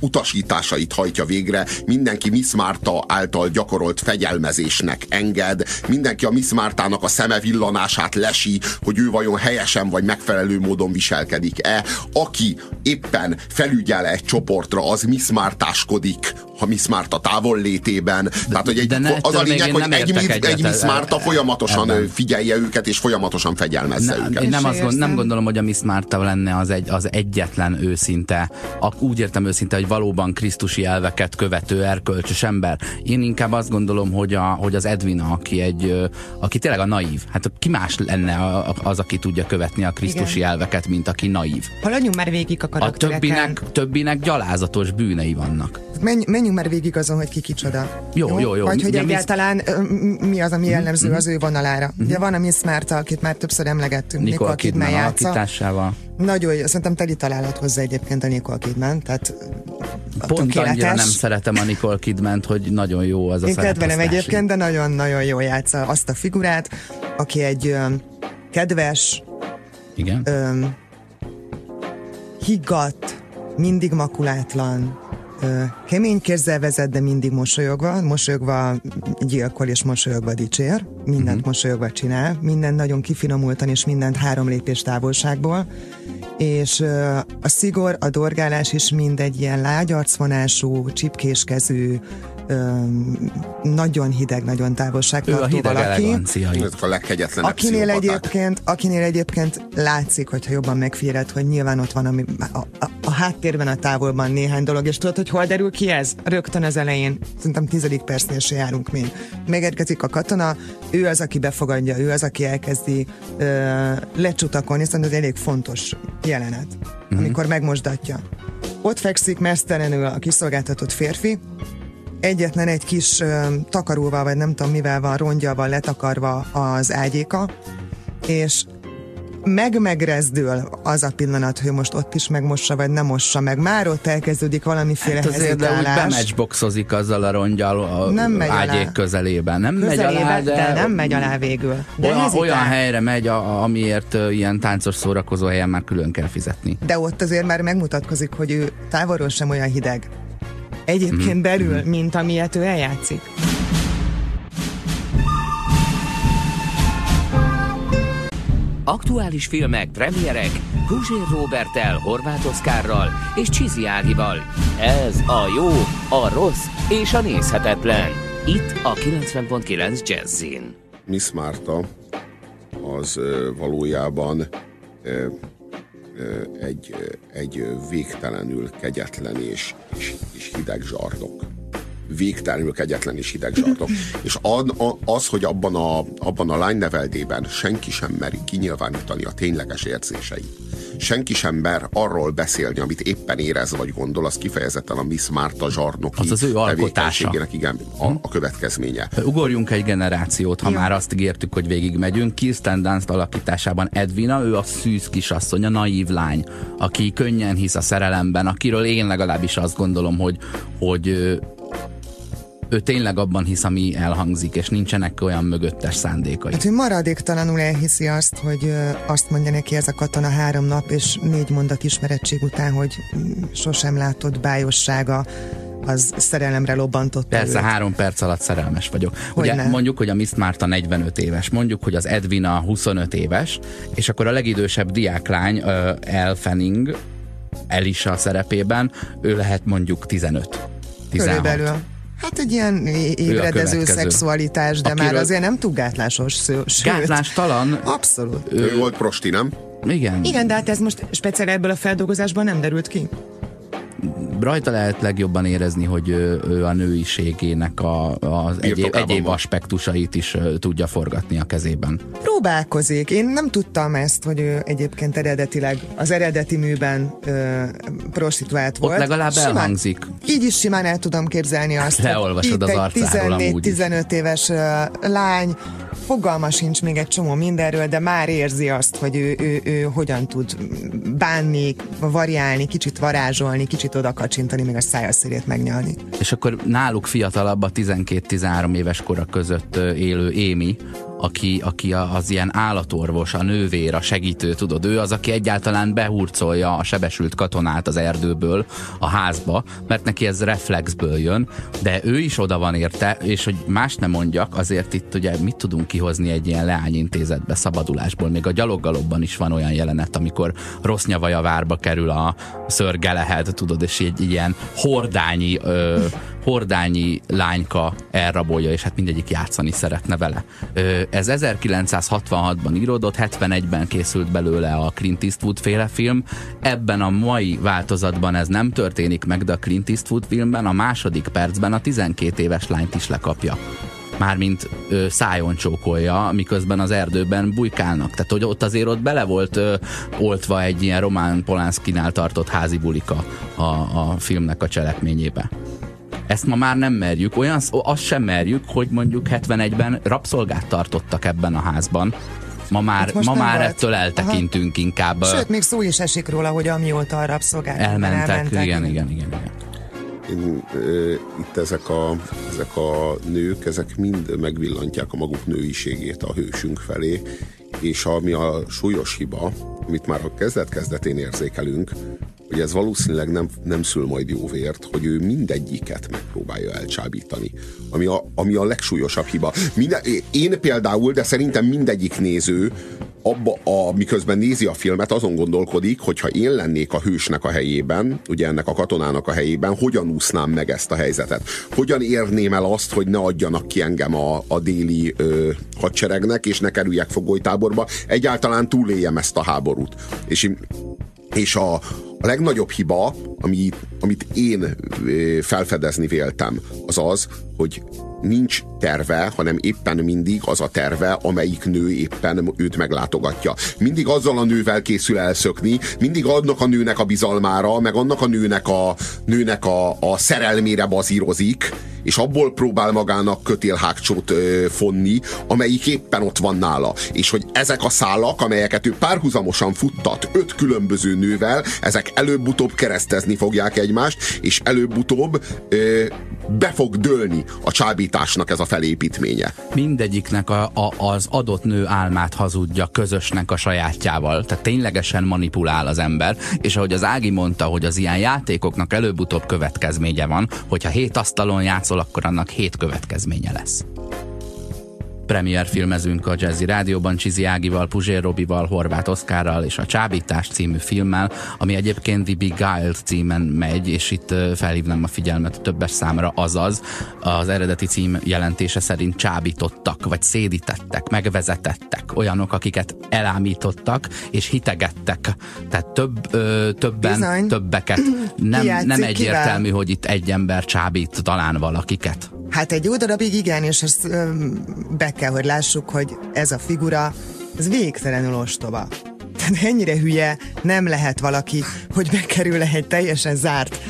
Speaker 3: utasításait hajtja végre, mindenki Miss Marta által gyakorolt fegyelmezésnek enged, mindenki a Miss Martának a szeme villanását lesi, hogy ő vajon helyesen vagy megfelelő módon viselkedik-e. Aki éppen felügyel egy csoportra, az Miss Martáskodik, ha Miss Marta távol létében. De, Tehát, hogy egy, az a lényeg, hogy egy, egy, egy Miss Marta folyamatosan ebben. figyelje őket, és folyamatosan fegyelmezze ne, őket.
Speaker 2: Én nem, azt gond, nem gondolom, hogy a Miss Marta lenne az, egy, az egyetlen őszinte, úgy értem őszinte, hogy valóban krisztusi elveket követő erkölcsös ember. Én inkább azt gondolom, hogy, a, hogy az Edwina, aki egy, aki tényleg a naív. Hát ki más lenne az, aki tudja követni a krisztusi Igen. elveket, mint aki naív.
Speaker 4: Haladjunk már végig a karaktereken.
Speaker 2: A többinek, többinek gyalázatos bűnei vannak.
Speaker 4: Menj, menjünk már végig azon, hogy ki kicsoda.
Speaker 2: Jó, jó, jó. jó.
Speaker 4: Vagy hogy egyáltalán mi az, ami jellemző mm-hmm. az ő vonalára. Mm-hmm. Ugye van a Miss Marta, akit már többször emlegettünk.
Speaker 2: Nicole Kidman játsza.
Speaker 4: Nagyon jó, szerintem teli találat hozzá egyébként a Nicole Kidman, tehát
Speaker 2: Pont annyira nem szeretem a Nicole kidman hogy nagyon jó az a
Speaker 4: Én kedvelem egyébként, de nagyon-nagyon jó játsza azt a figurát, aki egy kedves,
Speaker 2: Igen? Um,
Speaker 4: higgadt, mindig makulátlan, kemény kézzel vezet, de mindig mosolyogva, mosolyogva gyilkol és mosolyogva dicsér, mindent uh-huh. mosolyogva csinál, mindent nagyon kifinomultan és mindent három lépés távolságból, és a szigor, a dorgálás is mind egy ilyen lágyarcvonású, csipkéskezű, nagyon hideg, nagyon távolságtartó
Speaker 2: ő a hideg
Speaker 4: valaki.
Speaker 3: a legkegyetlenebb
Speaker 4: akinél egyébként, akinél egyébként látszik, hogyha jobban megfigyeled, hogy nyilván ott van ami, a, a, a háttérben, a távolban néhány dolog, és tudod, hogy hol derül ki ez? Rögtön az elején, szerintem tizedik percnél se járunk még. Megérkezik a katona, ő az, aki befogadja, ő az, aki elkezdi ö, lecsutakolni, szerintem ez elég fontos jelenet, mm-hmm. amikor megmosdatja. Ott fekszik mesztelenül a kiszolgáltatott férfi, egyetlen egy kis takaróval, vagy nem tudom mivel van, rongyával letakarva az ágyéka, és meg-megrezdül az a pillanat, hogy most ott is megmossa, vagy nem mossa meg. Már ott elkezdődik valamiféle hát azért, de úgy
Speaker 2: bematchboxozik azzal a rongyal a nem megy ágyék alá. közelében. Nem közelében, megy alá, de,
Speaker 4: de nem megy alá végül.
Speaker 2: De olyan, olyan helyre megy, a, amiért ilyen táncos szórakozó helyen már külön kell fizetni.
Speaker 4: De ott azért már megmutatkozik, hogy ő távolról sem olyan hideg. Egyébként mm. belül, mint amilyet ő eljátszik.
Speaker 1: Aktuális filmek, premierek Guzsér Robertel, Horváth Oszkárral és Csizi Ágival. Ez a jó, a rossz és a nézhetetlen. Itt a 90.9 Jazzin.
Speaker 3: Miss Márta az valójában egy, egy végtelenül kegyetlen és, és, és hideg zsarnok végtelenül kegyetlen és hideg zsarnok. és az, hogy abban a, abban a lányneveldében senki sem meri kinyilvánítani a tényleges érzéseit. Senki sem mer arról beszélni, amit éppen érez vagy gondol, az kifejezetten a Miss Marta zsarnoki
Speaker 2: az az ő alkotása.
Speaker 3: igen, a, a következménye.
Speaker 2: Ugorjunk egy generációt, ha ja. már azt ígértük, hogy végigmegyünk. Kirsten Dunst alakításában Edvina, ő a szűz kisasszony, a naív lány, aki könnyen hisz a szerelemben, akiről én legalábbis azt gondolom, hogy, hogy ő tényleg abban hisz, ami elhangzik, és nincsenek olyan mögöttes szándékai.
Speaker 4: Hát, hogy maradéktalanul elhiszi azt, hogy azt mondja neki ez a katona három nap és négy mondat ismerettség után, hogy sosem látott bájossága, az szerelemre lobbantott.
Speaker 2: Persze, őt. három perc alatt szerelmes vagyok. Hogy Ugye ne? mondjuk, hogy a Miss Marta 45 éves, mondjuk, hogy az Edwina 25 éves, és akkor a legidősebb diáklány, El Fanning, Elisa szerepében, ő lehet mondjuk 15. 16. Körülbelül.
Speaker 4: Hát egy ilyen ébredező szexualitás, de Akiről... már azért nem túl gátlásos. Sőt,
Speaker 2: Gátlástalan.
Speaker 4: Abszolút.
Speaker 3: Ő volt prosti, nem?
Speaker 2: Igen.
Speaker 4: Igen, de hát ez most speciál ebből a feldolgozásban nem derült ki
Speaker 2: rajta lehet legjobban érezni, hogy ő, ő a nőiségének a, az egyéb, egyéb aspektusait is tudja forgatni a kezében.
Speaker 4: Próbálkozik. Én nem tudtam ezt, hogy ő egyébként eredetileg az eredeti műben ö, prostituált volt.
Speaker 2: Ott legalább simán, elhangzik.
Speaker 4: Így is simán el tudom képzelni azt,
Speaker 2: Leolvasod hogy
Speaker 4: az egy 14-15 éves ö, lány, fogalma sincs még egy csomó mindenről, de már érzi azt, hogy ő, ő, ő hogyan tud bánni, variálni, kicsit varázsolni, kicsit oda kacsintani, még a szája szérét megnyalni.
Speaker 2: És akkor náluk fiatalabb a 12-13 éves kora között élő Émi, aki, aki az ilyen állatorvos, a nővér, a segítő, tudod, ő az, aki egyáltalán behurcolja a sebesült katonát az erdőből a házba, mert neki ez reflexből jön, de ő is oda van érte, és hogy más nem mondjak, azért itt ugye mit tudunk kihozni egy ilyen leányintézetbe szabadulásból, még a gyaloggalobban is van olyan jelenet, amikor rossz nyavaja várba kerül a szörgelehed, tudod, és egy ilyen hordányi ö, hordányi lányka elrabolja, és hát mindegyik játszani szeretne vele. Ez 1966-ban íródott, 71-ben készült belőle a Clint Eastwood féle film. Ebben a mai változatban ez nem történik meg, de a Clint Eastwood filmben a második percben a 12 éves lányt is lekapja mármint ö, szájon csókolja, miközben az erdőben bujkálnak. Tehát, hogy ott azért ott bele volt ö, oltva egy ilyen Román Polánszkinál tartott házi bulika a, a filmnek a cselekményébe. Ezt ma már nem merjük. Olyan, azt sem merjük, hogy mondjuk 71-ben rabszolgát tartottak ebben a házban. Ma már, ma már volt. ettől eltekintünk Aha. inkább.
Speaker 4: Sőt, még szó is esik róla, hogy amióta a rabszolgák
Speaker 2: elmentek. elmentek. Igen, igen, igen, igen.
Speaker 3: Én, e, itt ezek a, ezek a nők, ezek mind megvillantják a maguk nőiségét a hősünk felé, és ami a súlyos hiba, amit már a kezdet-kezdetén érzékelünk, hogy ez valószínűleg nem, nem szül majd jó vért, hogy ő mindegyiket megpróbálja elcsábítani. Ami a, ami a legsúlyosabb hiba. Minden, én például, de szerintem mindegyik néző abba a, miközben nézi a filmet, azon gondolkodik, hogy ha én lennék a hősnek a helyében, ugye ennek a katonának a helyében, hogyan úsznám meg ezt a helyzetet? Hogyan érném el azt, hogy ne adjanak ki engem a, a déli ö, hadseregnek, és ne kerüljek fogolytáborba, egyáltalán túléljem ezt a háborút. És, és a, a legnagyobb hiba, ami, amit én felfedezni véltem, az az, hogy nincs terve, hanem éppen mindig az a terve, amelyik nő éppen őt meglátogatja. Mindig azzal a nővel készül elszökni, mindig annak a nőnek a bizalmára, meg annak a nőnek a, nőnek a, a szerelmére bazírozik, és abból próbál magának kötélhágcsót ö, fonni, amelyik éppen ott van nála. És hogy ezek a szálak, amelyeket ő párhuzamosan futtat öt különböző nővel, ezek előbb-utóbb keresztezni fogják egymást, és előbb-utóbb ö, be fog dőlni a csábításnak ez a felépítménye.
Speaker 2: Mindegyiknek a, a, az adott nő álmát hazudja közösnek a sajátjával. Tehát ténylegesen manipulál az ember, és ahogy az Ági mondta, hogy az ilyen játékoknak előbb-utóbb következménye van, hogyha hét asztalon játszol, akkor annak hét következménye lesz premier filmezünk a Jazzy Rádióban Csizi Ágival, Puzsér Robival, Horváth Oszkárral és a Csábítás című filmmel, ami egyébként The Beguiled címen megy, és itt felhívnám a figyelmet a többes számra, azaz az eredeti cím jelentése szerint csábítottak, vagy szédítettek, megvezetettek, olyanok, akiket elámítottak és hitegettek. Tehát több, ö, többen, Bizony. többeket. Nem, nem egyértelmű, kivel? hogy itt egy ember csábít talán valakiket.
Speaker 4: Hát egy jó darabig igen, és ezt be kell, hogy lássuk, hogy ez a figura, ez végtelenül ostoba. Tehát ennyire hülye nem lehet valaki, hogy bekerül egy teljesen zárt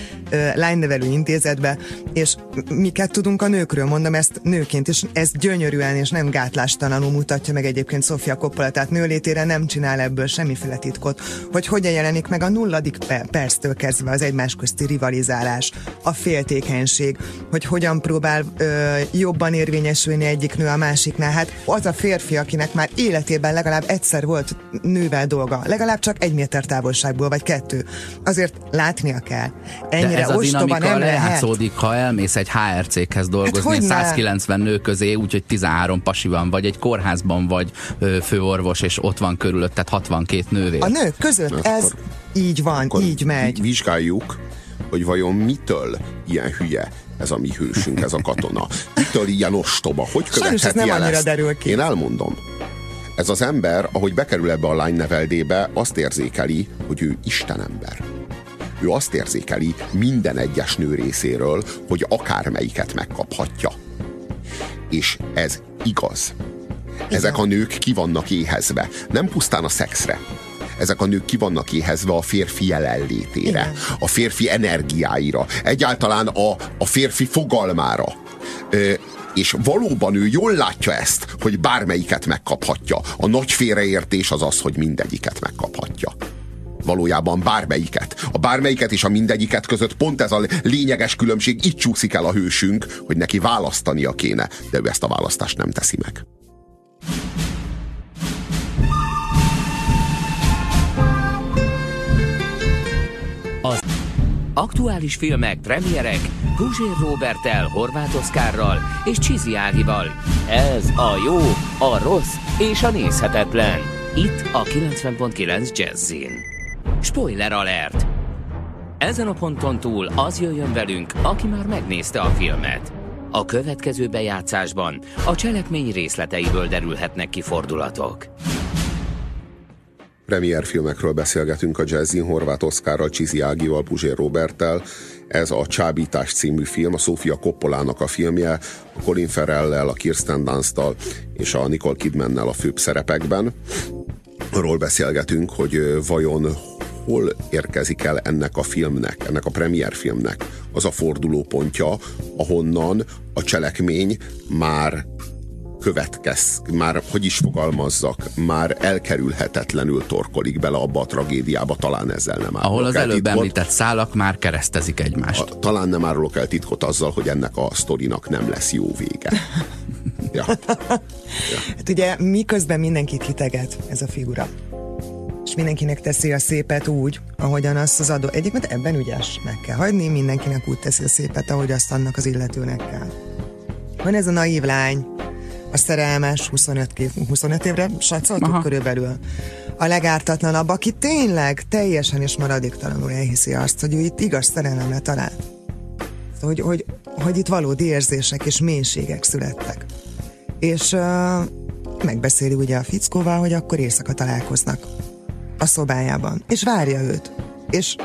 Speaker 4: lánynevelő intézetbe, és miket tudunk a nőkről, mondom ezt nőként, és ez gyönyörűen és nem gátlástalanul mutatja meg egyébként Sofia Coppola, tehát nőlétére nem csinál ebből semmiféle titkot, hogy hogyan jelenik meg a nulladik perctől kezdve az egymás közti rivalizálás, a féltékenység, hogy hogyan próbál ö, jobban érvényesülni egyik nő a másiknál. Hát az a férfi, akinek már életében legalább egyszer volt nővel dolga, legalább csak egy méter távolságból, vagy kettő. Azért látnia kell. Ennyire
Speaker 2: ez a dinamika lejátszódik, ha elmész egy HR céghez dolgozni, hát 190 nő közé, úgyhogy 13 pasi van, vagy egy kórházban vagy ö, főorvos, és ott van körülötted 62 nővér.
Speaker 4: A nők között Na, ez így van, akkor így megy.
Speaker 3: Vizsgáljuk, hogy vajon mitől ilyen hülye ez a mi hősünk, ez a katona. Mitől ilyen ostoba? Hogy követheti
Speaker 4: nem el ezt? derül ki.
Speaker 3: Én elmondom. Ez az ember, ahogy bekerül ebbe a lány neveldébe, azt érzékeli, hogy ő Istenember ő azt érzékeli minden egyes nő részéről, hogy akármelyiket megkaphatja. És ez igaz. Ezek a nők ki vannak éhezve. Nem pusztán a szexre. Ezek a nők ki vannak éhezve a férfi jelenlétére, Igen. a férfi energiáira, egyáltalán a, a férfi fogalmára. Ö, és valóban ő jól látja ezt, hogy bármelyiket megkaphatja. A nagy félreértés az az, hogy mindegyiket megkaphatja valójában bármelyiket. A bármelyiket és a mindegyiket között pont ez a lényeges különbség, itt csúszik el a hősünk, hogy neki választania kéne, de ő ezt a választást nem teszi meg.
Speaker 1: Az aktuális filmek, premierek Guzsér Robertel, Horváth Oszkárral és Csizi Ágival. Ez a jó, a rossz és a nézhetetlen. Itt a 90.9 Jazzin. Spoiler alert! Ezen a ponton túl az jöjjön velünk, aki már megnézte a filmet. A következő bejátszásban a cselekmény részleteiből derülhetnek ki fordulatok.
Speaker 3: Premier filmekről beszélgetünk a Jazzin Horváth Oszkárral, Csizi Ágival, Puzsér Roberttel. Ez a Csábítás című film, a Sofia Coppolának a filmje, a Colin Farrell-lel, a Kirsten Dunst-tal és a Nicole Kidman-nel a főbb szerepekben. Arról beszélgetünk, hogy vajon hol érkezik el ennek a filmnek, ennek a premier filmnek az a fordulópontja, ahonnan a cselekmény már következ, már, hogy is fogalmazzak, már elkerülhetetlenül torkolik bele abba a tragédiába, talán ezzel nem
Speaker 2: árulok Ahol az el előbb titkot. említett szálak már keresztezik egymást.
Speaker 3: A, talán nem árulok el titkot azzal, hogy ennek a sztorinak nem lesz jó vége. ja.
Speaker 4: ja. Hát ugye miközben mindenkit hiteget ez a figura és mindenkinek teszi a szépet úgy, ahogyan azt az adó. Egyébként ebben ügyes, meg kell hagyni, mindenkinek úgy teszi a szépet, ahogy azt annak az illetőnek kell. Van ez a naív lány, a szerelmes 25, kép, 25 évre satszoltuk körülbelül. A legártatlanabb, aki tényleg teljesen és maradéktalanul elhiszi azt, hogy ő itt igaz szerelemre talált. Hogy, hogy, hogy itt valódi érzések és mélységek születtek. És uh, megbeszéli ugye a fickóval, hogy akkor éjszaka találkoznak a szobájában, és várja őt. És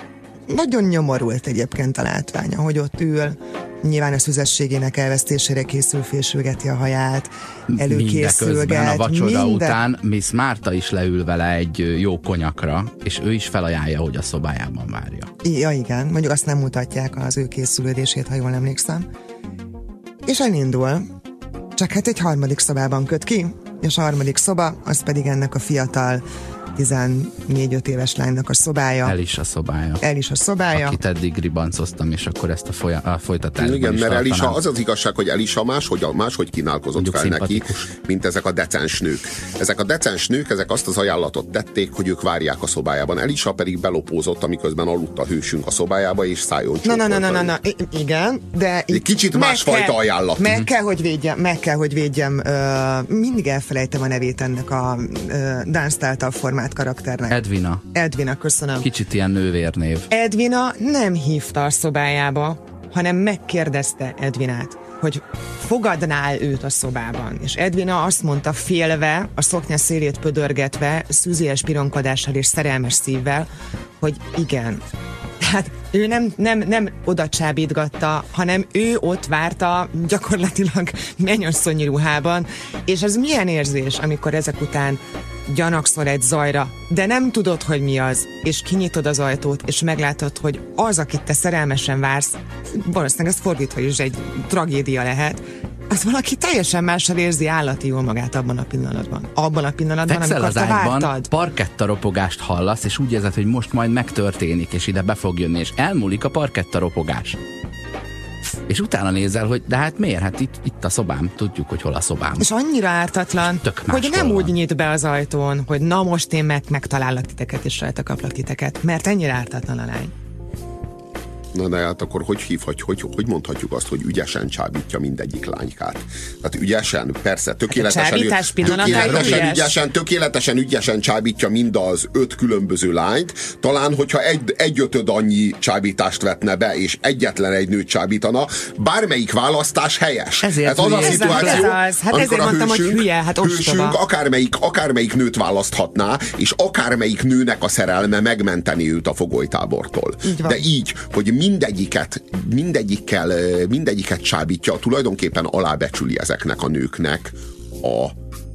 Speaker 4: nagyon nyomorult egyébként a látványa, hogy ott ül, nyilván a szüzességének elvesztésére készül, fésülgeti a haját, előkészülget.
Speaker 2: a vacsora minden... után Miss Márta is leül vele egy jó konyakra, és ő is felajánlja, hogy a szobájában várja.
Speaker 4: Ja, igen, mondjuk azt nem mutatják az ő készülődését, ha jól emlékszem. És elindul, csak hát egy harmadik szobában köt ki, és a harmadik szoba, az pedig ennek a fiatal 14-5 éves lánynak a szobája.
Speaker 2: El is a szobája.
Speaker 4: El is a szobája.
Speaker 2: Akit eddig ribancoztam, és akkor ezt a, folya, a folytatásban
Speaker 3: Igen,
Speaker 2: is
Speaker 3: mert
Speaker 2: tartanám.
Speaker 3: Elisa, az az igazság, hogy Elisa máshogy, máshogy kínálkozott
Speaker 2: Mondjuk
Speaker 3: fel neki, mint ezek a decens nők. Ezek a decens nők, ezek azt az ajánlatot tették, hogy ők várják a szobájában. Elisa pedig belopózott, amiközben aludt a hősünk a szobájába, és szájon
Speaker 4: Na, na, na, na, na, na, igen, de...
Speaker 3: Egy kicsit másfajta
Speaker 4: kell-
Speaker 3: ajánlat.
Speaker 4: Meg kell, hogy védjem, meg kell, hogy védjem, uh, mindig elfelejtem a nevét ennek a uh, Dance által formált karakternek.
Speaker 2: Edvina.
Speaker 4: Edvina, köszönöm.
Speaker 2: Kicsit ilyen nővérnév.
Speaker 4: Edvina nem hívta a szobájába, hanem megkérdezte Edvinát, hogy fogadnál őt a szobában. És Edvina azt mondta félve, a szoknya szélét pödörgetve, szűzies pironkodással és szerelmes szívvel, hogy igen. Tehát ő nem, nem, nem oda csábítgatta, hanem ő ott várta gyakorlatilag mennyasszonyi ruhában, és ez milyen érzés, amikor ezek után gyanakszol egy zajra, de nem tudod, hogy mi az, és kinyitod az ajtót, és meglátod, hogy az, akit te szerelmesen vársz, valószínűleg ez fordítva is egy tragédia lehet, az valaki teljesen mással érzi állati jól magát abban a pillanatban. Abban a pillanatban,
Speaker 2: Fekszel
Speaker 4: amikor
Speaker 2: az
Speaker 4: te
Speaker 2: ágyban,
Speaker 4: vártad.
Speaker 2: parketta ropogást hallasz, és úgy érzed, hogy most majd megtörténik, és ide be fog jönni, és elmúlik a parketta ropogás. És utána nézel, hogy de hát miért? Hát itt, itt a szobám, tudjuk, hogy hol a szobám.
Speaker 4: És annyira ártatlan,
Speaker 2: Tök
Speaker 4: hogy nem
Speaker 2: van.
Speaker 4: úgy nyit be az ajtón, hogy na most én meg, megtalállak titeket, és rajta kaplak titeket, mert ennyire ártatlan a lány.
Speaker 3: Na de hát akkor hogy hívhatjuk, hogy, hogy mondhatjuk azt, hogy ügyesen csábítja mindegyik lánykát? Tehát ügyesen, persze, tökéletesen,
Speaker 4: Hát csábítás pillanatában
Speaker 3: tökéletesen
Speaker 4: ügyes.
Speaker 3: ügyesen, tökéletesen ügyesen csábítja mind az öt különböző lányt. Talán, hogyha egy, egy ötöd annyi csábítást vetne be, és egyetlen egy nőt csábítana, bármelyik választás helyes.
Speaker 2: Ezért
Speaker 3: ez az a szituáció,
Speaker 4: Ez az. Hát ezért
Speaker 3: a
Speaker 4: mondtam, hogy
Speaker 3: hősünk,
Speaker 4: hülye, hát ostoba.
Speaker 3: hősünk akármelyik, akármelyik nőt választhatná, és akármelyik nőnek a szerelme megmenteni őt a fogolytábortól.
Speaker 4: Így van.
Speaker 3: De így, hogy mindegyiket, mindegyikkel, mindegyiket csábítja, tulajdonképpen alábecsüli ezeknek a nőknek a,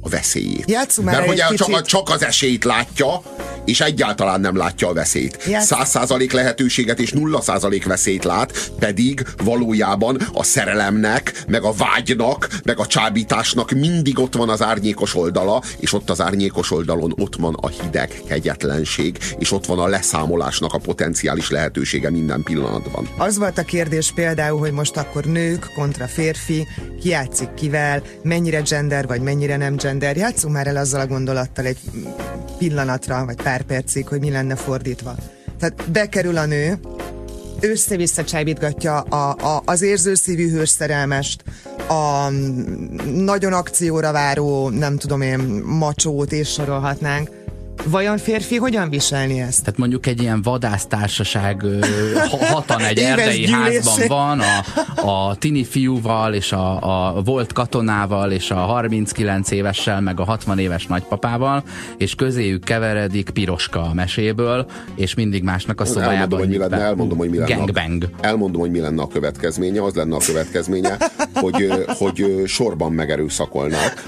Speaker 3: a veszélyét.
Speaker 4: Játsszunk már
Speaker 3: Mert hogy
Speaker 4: egy
Speaker 3: csak,
Speaker 4: kicsit.
Speaker 3: csak az esélyt látja, és egyáltalán nem látja a veszélyt. Száz százalék lehetőséget és nulla százalék veszélyt lát, pedig valójában a szerelemnek, meg a vágynak, meg a csábításnak mindig ott van az árnyékos oldala, és ott az árnyékos oldalon ott van a hideg kegyetlenség, és ott van a leszámolásnak a potenciális lehetősége minden pillanatban.
Speaker 4: Az volt a kérdés például, hogy most akkor nők kontra férfi, ki játszik kivel, mennyire gender, vagy mennyire nem gender. Játszunk már el azzal a gondolattal egy pillanatra, vagy pár percig, hogy mi lenne fordítva. Tehát bekerül a nő, össze-vissza csábítgatja a, a, az érzőszívű hős szerelmest, a nagyon akcióra váró, nem tudom én, macsót, és sorolhatnánk. Vajon férfi hogyan viselni ezt?
Speaker 2: Tehát mondjuk egy ilyen vadásztársaság hatan egy erdei házban van, a, a tini fiúval, és a, a volt katonával, és a 39 évessel, meg a 60 éves nagypapával, és közéjük keveredik Piroska a meséből, és mindig másnak a szobájában
Speaker 3: Elmondom, hogy mi lenne, elmondom, hogy mi lenne.
Speaker 2: Gangbang.
Speaker 3: A, elmondom, hogy mi lenne a következménye. Az lenne a következménye, hogy, hogy sorban megerőszakolnák.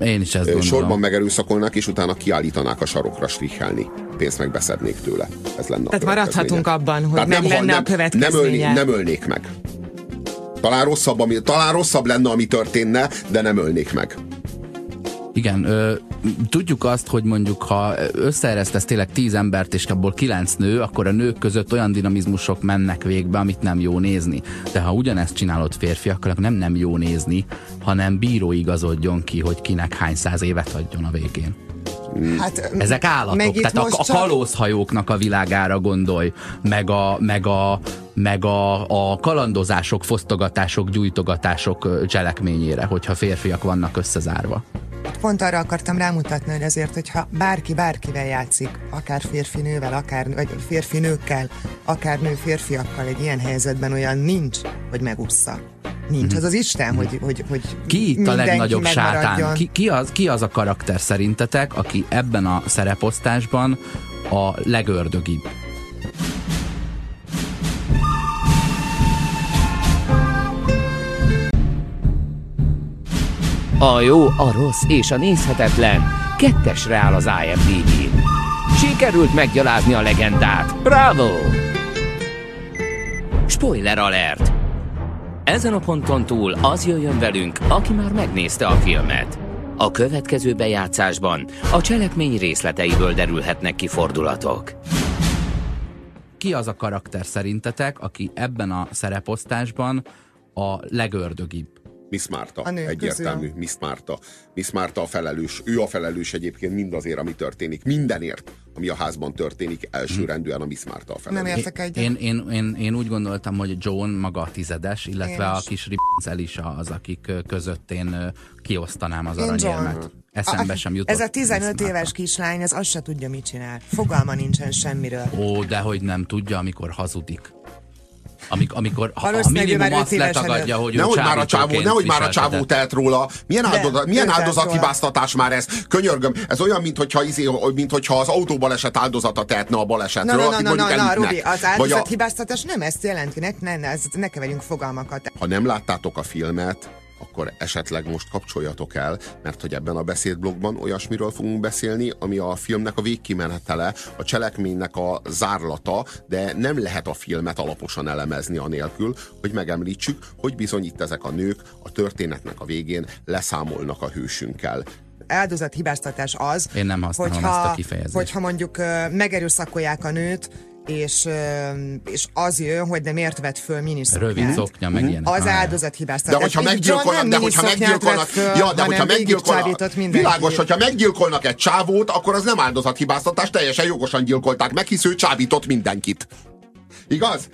Speaker 2: Én is ezt gondolom.
Speaker 3: Sorban megerőszakolnák, és utána kiállítanák a sarokra strichelni. Pénzt megbeszednék tőle. Ez lenne a
Speaker 4: Tehát maradhatunk abban, hogy
Speaker 3: Tehát
Speaker 4: meg
Speaker 3: hal-
Speaker 4: lenne a
Speaker 3: nem,
Speaker 4: következménye.
Speaker 3: ölni, nem ölnék meg. Talán rosszabb, ami, talán rosszabb lenne, ami történne, de nem ölnék meg.
Speaker 2: Igen, ö, tudjuk azt, hogy mondjuk ha összeeresztesz tényleg tíz embert, és abból kilenc nő, akkor a nők között olyan dinamizmusok mennek végbe, amit nem jó nézni. De ha ugyanezt csinálod férfiakkal, akkor nem nem jó nézni, hanem bíró igazodjon ki, hogy kinek hány száz évet adjon a végén.
Speaker 4: Hát,
Speaker 2: Ezek állatok, tehát a, a kalózhajóknak a világára gondolj, meg a, meg a meg a, a kalandozások, fosztogatások, gyújtogatások cselekményére, hogyha férfiak vannak összezárva.
Speaker 4: Pont arra akartam rámutatni, hogy azért, hogyha bárki bárkivel játszik, akár férfi nővel, akár, vagy férfi nőkkel, akár nő férfiakkal egy ilyen helyzetben olyan nincs, hogy megúszza. Nincs. Az az Isten, hogy, hogy, hogy
Speaker 2: Ki itt a legnagyobb sátán? Ki, ki, az, ki az a karakter szerintetek, aki ebben a szereposztásban a legördögibb?
Speaker 1: A jó, a rossz és a nézhetetlen kettesre áll az IMDb-n. Sikerült meggyalázni a legendát. Bravo! Spoiler alert! Ezen a ponton túl az jöjjön velünk, aki már megnézte a filmet. A következő bejátszásban a cselekmény részleteiből derülhetnek ki fordulatok.
Speaker 2: Ki az a karakter szerintetek, aki ebben a szereposztásban a legördögibb?
Speaker 3: Miss Márta, egyértelmű, közül. Miss Márta. Miss Márta a felelős. Ő a felelős egyébként mindazért, ami történik. Mindenért, ami a házban történik, elsőrendűen a Miss Márta a felelős.
Speaker 4: Nem értek egyet.
Speaker 2: Én, én, én, én úgy gondoltam, hogy John maga a tizedes, illetve én a kis Ribbons Elisa az, akik között én kiosztanám az aranyérmet. Eszembe sem jutott.
Speaker 4: Ez a 15 éves kislány, ez azt se tudja, mit csinál. Fogalma nincsen semmiről.
Speaker 2: Ó, de hogy nem tudja, amikor hazudik. Amik, amikor ha, a minimum azt letagadja, hogy
Speaker 3: nehogy már a csávó, nehogy már a csávó telt róla. Milyen, De, áldozat, milyen áldozathibáztatás már ez? Könyörgöm, ez olyan, mint hogyha, izé, mint hogyha az autóbaleset áldozata tehetne a balesetről.
Speaker 4: Na, na, na, na, na, Rubi, az áldozathibáztatás nem ezt jelenti, ne, ne, ne, ne keverjünk fogalmakat.
Speaker 3: Ha nem láttátok a filmet, akkor esetleg most kapcsoljatok el, mert hogy ebben a beszédblogban olyasmiről fogunk beszélni, ami a filmnek a végkimenetele, a cselekménynek a zárlata, de nem lehet a filmet alaposan elemezni anélkül, hogy megemlítsük, hogy bizony itt ezek a nők a történetnek a végén leszámolnak a hősünkkel
Speaker 4: áldozathibáztatás az,
Speaker 2: Én nem
Speaker 4: hogyha,
Speaker 2: ezt a kifejezést.
Speaker 4: hogyha mondjuk megerőszakolják a nőt, és, és az jön, hogy de miért vett föl miniszoknyát.
Speaker 2: Rövid szoknya, meg ilyen.
Speaker 4: Az áldozat hibáztatás.
Speaker 3: De hogyha meggyilkolnak, de hogyha meggyilkolnak, föl, ja, de hogyha meggyilkolnak, világos, hogyha meggyilkolnak egy csávót, akkor az nem áldozat hibáztatás, teljesen jogosan gyilkolták meg, hisz ő csábított mindenkit. Igaz?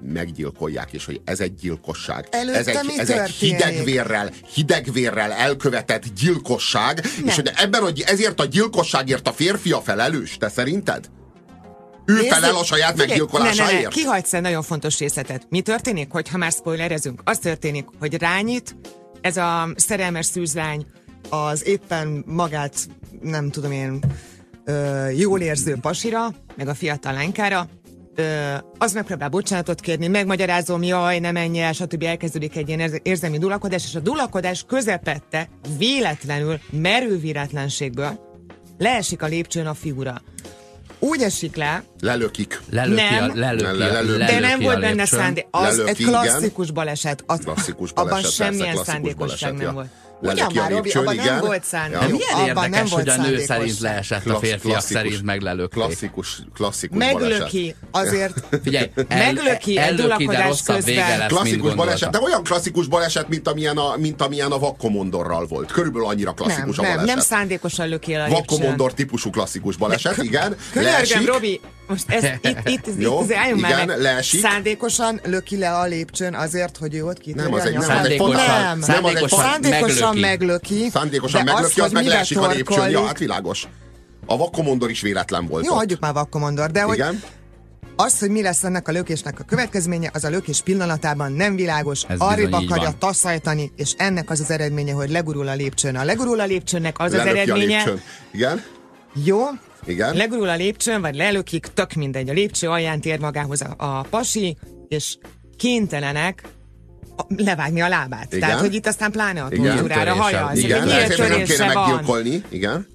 Speaker 3: Meggyilkolják, és hogy ez egy gyilkosság.
Speaker 4: Előtte
Speaker 3: ez egy,
Speaker 4: ez
Speaker 3: egy hidegvérrel, hidegvérrel elkövetett gyilkosság, nem. és hogy ebben, hogy ezért a gyilkosságért a férfi a felelős, te szerinted? Ő Nézzük, felel a saját meggyilkolásáért? Ne, ne, ne,
Speaker 4: kihagysz egy nagyon fontos részletet. Mi történik, hogyha már spoilerezünk? Az történik, hogy rányit, ez a szerelmes szűzlány az éppen magát, nem tudom én, ö, jól érző pasira, meg a fiatal lánykára, ö, az megpróbál bocsánatot kérni, megmagyarázom, jaj, nem menj el, stb. elkezdődik egy ilyen érzelmi dulakodás, és a dulakodás közepette véletlenül, merő véletlenségből leesik a lépcsőn a figura úgy esik le.
Speaker 3: Lelökik.
Speaker 2: Lelöki nem, a, lelöki, le, le,
Speaker 3: le,
Speaker 4: de nem volt benne szándék. Az lelöki, egy klasszikus igen. baleset. Az,
Speaker 3: klasszikus baleset.
Speaker 4: Abban semmilyen szándékosság nem volt.
Speaker 3: Ugyan már, Robi, abban
Speaker 4: nem volt szándék.
Speaker 2: Ja. Milyen abban érdekes, hogy a nő szerint leesett, a férfiak szerint meglelökték.
Speaker 3: Klasszikus, klasszikus
Speaker 4: Meglöki, azért.
Speaker 2: Figyelj,
Speaker 4: el, meglöki egy dulakodás közben.
Speaker 2: Lesz,
Speaker 3: klasszikus baleset, de olyan klasszikus baleset, mint amilyen a, mint amilyen a vakkomondorral volt. Körülbelül annyira klasszikus
Speaker 4: nem,
Speaker 3: a baleset.
Speaker 4: Nem, nem szándékosan löki el a
Speaker 3: Vakkomondor típusú klasszikus baleset, igen.
Speaker 4: Könyörgöm, Robi, most ez, itt, itt,
Speaker 3: Jó,
Speaker 4: itt álljunk
Speaker 3: igen,
Speaker 4: már
Speaker 3: leesik.
Speaker 4: Szándékosan löki le a lépcsőn azért, hogy ő ott kitörje
Speaker 3: Nem, az egy, nem,
Speaker 2: szándékosan,
Speaker 3: nem,
Speaker 2: szándékosan,
Speaker 4: szándékosan meglöki.
Speaker 3: Szándékosan meglöki, az meg leesik a lépcsőn. Ja, hát világos. A vakkomondor is véletlen volt
Speaker 4: Jó,
Speaker 3: ott.
Speaker 4: hagyjuk már vakkomondor, de hogy
Speaker 3: Igen?
Speaker 4: az, hogy mi lesz ennek a lökésnek a következménye, az a lökés pillanatában nem világos,
Speaker 2: Ez
Speaker 4: arrébb akarja taszajtani, és ennek az az eredménye, hogy legurul a lépcsőn. A legurul a lépcsőnek az
Speaker 3: Lelöki
Speaker 4: az
Speaker 3: a
Speaker 4: eredménye,
Speaker 3: lépcsőn. Igen?
Speaker 4: jó,
Speaker 3: Igen?
Speaker 4: legurul a lépcsőn, vagy lelökik, tök mindegy. A lépcső alján tér magához a, a pasi, és kénytelenek levágni a lábát.
Speaker 3: Igen.
Speaker 4: Tehát, hogy itt aztán pláne a tortúrára hajaz.
Speaker 3: Igen,
Speaker 4: hogy
Speaker 3: ezért nem kéne
Speaker 4: van.
Speaker 3: meggyilkolni. Igen?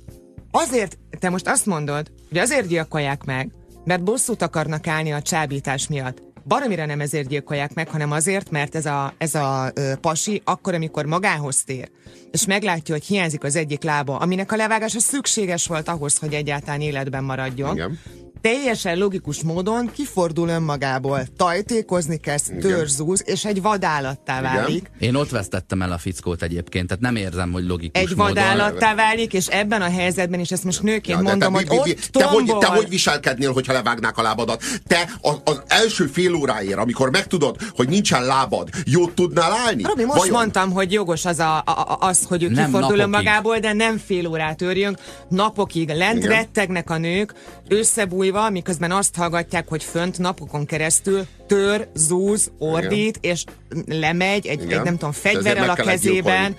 Speaker 4: Azért, te most azt mondod, hogy azért gyilkolják meg, mert bosszút akarnak állni a csábítás miatt. Baromira nem ezért gyilkolják meg, hanem azért, mert ez a, ez a ö, pasi akkor, amikor magához tér, és meglátja, hogy hiányzik az egyik lába, aminek a levágása szükséges volt ahhoz, hogy egyáltalán életben maradjon.
Speaker 3: Igen.
Speaker 4: Teljesen logikus módon kifordul önmagából, tajtékozni kezd, törzúz, és egy vadállattá
Speaker 3: Igen.
Speaker 4: válik.
Speaker 2: Én ott vesztettem el a fickót egyébként, tehát nem érzem, hogy logikus
Speaker 4: Egy
Speaker 2: módon.
Speaker 4: vadállattá válik, és ebben a helyzetben is ezt most nőként
Speaker 3: Ja,
Speaker 4: mondom,
Speaker 3: te,
Speaker 4: hogy
Speaker 3: mi- mi-
Speaker 4: ott
Speaker 3: te, hogy, te hogy viselkednél, hogyha levágnák a lábadat? Te az, az első fél óráért, amikor megtudod, hogy nincsen lábad, jót tudnál állni?
Speaker 4: Robi, most
Speaker 3: Vajon?
Speaker 4: mondtam, hogy jogos az, a, a, az hogy ő
Speaker 2: Nem
Speaker 4: kifordul önmagából, de nem fél órát örjünk. Napokig lent
Speaker 3: Igen.
Speaker 4: rettegnek a nők, összebújva, miközben azt hallgatják, hogy fönt napokon keresztül tör, zúz, ordít, és lemegy egy,
Speaker 3: Igen.
Speaker 4: egy nem tudom, fegyverrel a kezében.
Speaker 3: gyilkolni.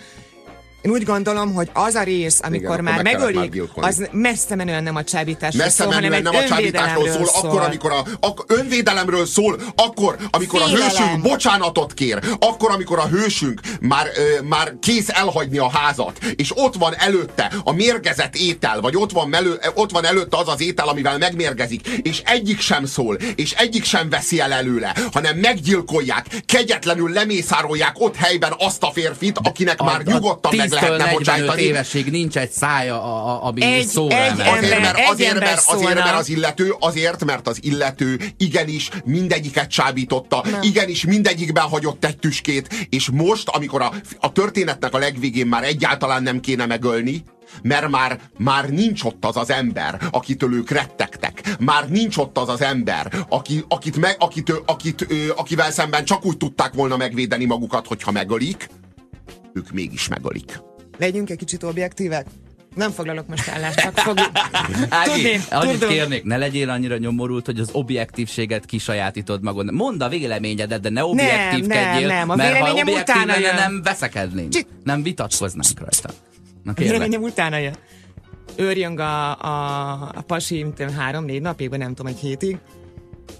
Speaker 4: Én úgy gondolom, hogy az a rész, amikor
Speaker 3: akkor
Speaker 4: már
Speaker 3: meg kellett már
Speaker 4: megölik, az messze menően nem a csábításról
Speaker 3: Messze
Speaker 4: szól, hanem egy
Speaker 3: nem a csábításról szól,
Speaker 4: önvédelemről
Speaker 3: akkor, amikor a, ak, önvédelemről szól, akkor, amikor a
Speaker 4: Félelem.
Speaker 3: hősünk bocsánatot kér, akkor, amikor a hősünk már, ö, már kész elhagyni a házat, és ott van előtte a mérgezett étel, vagy ott van, melő, ott van előtte az az étel, amivel megmérgezik, és egyik sem szól, és egyik sem veszi el előle, hanem meggyilkolják, kegyetlenül lemészárolják ott helyben azt a férfit, akinek már nyugodtan meg
Speaker 2: 10-től
Speaker 3: lehetne
Speaker 2: 45
Speaker 3: bocsájtani.
Speaker 2: évesig nincs egy szája, a, a, ami
Speaker 4: Egy-
Speaker 2: szóra
Speaker 4: egy ember-
Speaker 3: Azért, mert,
Speaker 4: egy
Speaker 3: azért,
Speaker 4: ember
Speaker 3: mert, azért, mert az illető, azért, mert az illető igenis mindegyiket csábította, igenis mindegyikben hagyott egy tüskét, és most, amikor a, a történetnek a legvégén már egyáltalán nem kéne megölni, mert már, már nincs ott az az ember, akitől ők rettegtek. Már nincs ott az az ember, aki, akit me, akit, ő- akit, ő, akivel szemben csak úgy tudták volna megvédeni magukat, hogyha megölik, ők mégis megölik.
Speaker 4: Legyünk egy kicsit objektívek. Nem foglalok most állást, csak fogjuk.
Speaker 2: Ági,
Speaker 4: Tudni,
Speaker 2: annyit kérnék, ne legyél annyira nyomorult, hogy az objektívséget kisajátítod magad. Mondd a véleményedet, de ne objektívkedjél,
Speaker 4: nem, a
Speaker 2: mert ha objektív
Speaker 4: utána
Speaker 2: lenne,
Speaker 4: jön.
Speaker 2: nem veszekednénk.
Speaker 4: Csi-
Speaker 2: Nem vitatkoznánk rajta. Na
Speaker 4: A
Speaker 2: kérlek.
Speaker 4: véleményem utána jön. Őrjön a, a, a pasi, három-négy napig, vagy nem tudom, egy hétig.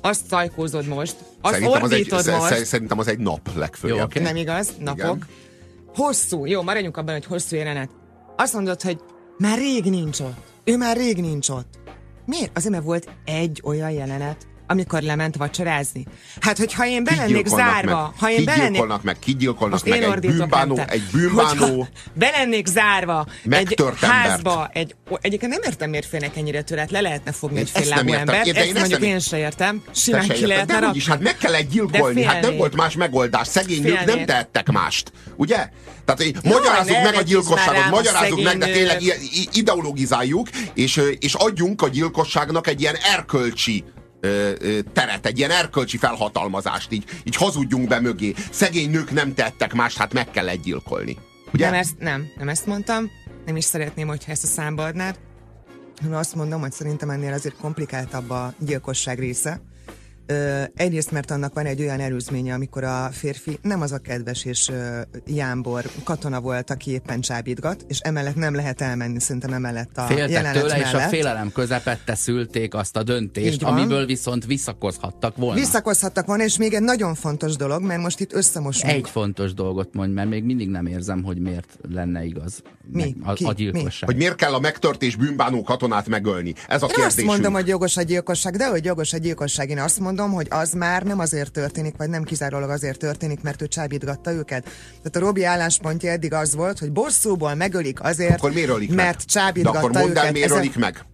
Speaker 4: Azt szajkózod most, azt
Speaker 3: Szerintem az, egy,
Speaker 4: ordítod most.
Speaker 3: sz- szerintem az egy nap legfőjebb.
Speaker 2: Jó, oké.
Speaker 4: Nem igaz? Napok. Hosszú. Jó, maradjunk abban, hogy hosszú jelenet. Azt mondod, hogy már rég nincs ott. Ő már rég nincs ott. Miért? Azért, mert volt egy olyan jelenet, amikor lement vacsorázni. Hát, hogyha én be lennék
Speaker 3: Kigyilkolnak
Speaker 4: zárva,
Speaker 3: meg,
Speaker 4: ha én be lennék...
Speaker 3: kigyilkolnak meg, kigyilkolnak meg
Speaker 4: én
Speaker 3: egy bűnbánó,
Speaker 4: te.
Speaker 3: egy bűnbánó,
Speaker 4: Hogyha be lennék zárva egy
Speaker 3: Megtört embert.
Speaker 4: házba, egy, ó, egyébként nem értem, miért félnek ennyire tőle, le lehetne fogni
Speaker 3: Én
Speaker 4: egy féllábú
Speaker 3: értem.
Speaker 4: embert.
Speaker 3: Én- én
Speaker 4: Ezt
Speaker 3: ezt
Speaker 4: mondjuk
Speaker 3: nem-
Speaker 4: én se értem.
Speaker 3: Te
Speaker 4: Simán ki lehetne
Speaker 3: úgyis, hát meg kellett gyilkolni, hát nem volt más megoldás. Szegény nők nem tehettek mást, ugye? Tehát hogy magyarázzuk meg a gyilkosságot, magyarázzuk meg, de tényleg ideologizáljuk, és, és adjunk a gyilkosságnak egy ilyen erkölcsi teret, egy ilyen erkölcsi felhatalmazást, így, így hazudjunk be mögé. Szegény nők nem tettek mást, hát meg kell gyilkolni. Ugye?
Speaker 4: Nem ezt, nem, nem ezt mondtam. Nem is szeretném, hogyha ezt a számba adnád. Hanem azt mondom, hogy szerintem ennél azért komplikáltabb a gyilkosság része. Ö, egyrészt, mert annak van egy olyan előzménye, amikor a férfi nem az a kedves és ö, jámbor katona volt, aki éppen csábítgat, és emellett nem lehet elmenni, szerintem emellett a
Speaker 2: Féltek
Speaker 4: jelenet
Speaker 2: tőle, és a
Speaker 4: mellett.
Speaker 2: félelem közepette szülték azt a döntést, amiből viszont visszakozhattak volna.
Speaker 4: Visszakozhattak volna, és még egy nagyon fontos dolog, mert most itt összemosunk.
Speaker 2: Egy fontos dolgot mondj, mert még mindig nem érzem, hogy miért lenne igaz
Speaker 4: Mi?
Speaker 2: meg
Speaker 4: Ki?
Speaker 2: a, a
Speaker 4: Mi?
Speaker 2: gyilkosság.
Speaker 3: Hogy miért kell a megtört és bűnbánó katonát megölni? Ez a
Speaker 4: Én azt mondom, hogy jogos a gyilkosság, de hogy jogos a gyilkosság, én azt mondom, hogy az már nem azért történik, vagy nem kizárólag azért történik, mert ő csábítgatta őket. Tehát a Robi álláspontja eddig az volt, hogy bosszúból megölik azért,
Speaker 3: Akkor miért ölik meg?
Speaker 4: mert
Speaker 3: De
Speaker 4: csábítgatta
Speaker 3: akkor mondd el,
Speaker 4: őket.
Speaker 3: miért ölik meg?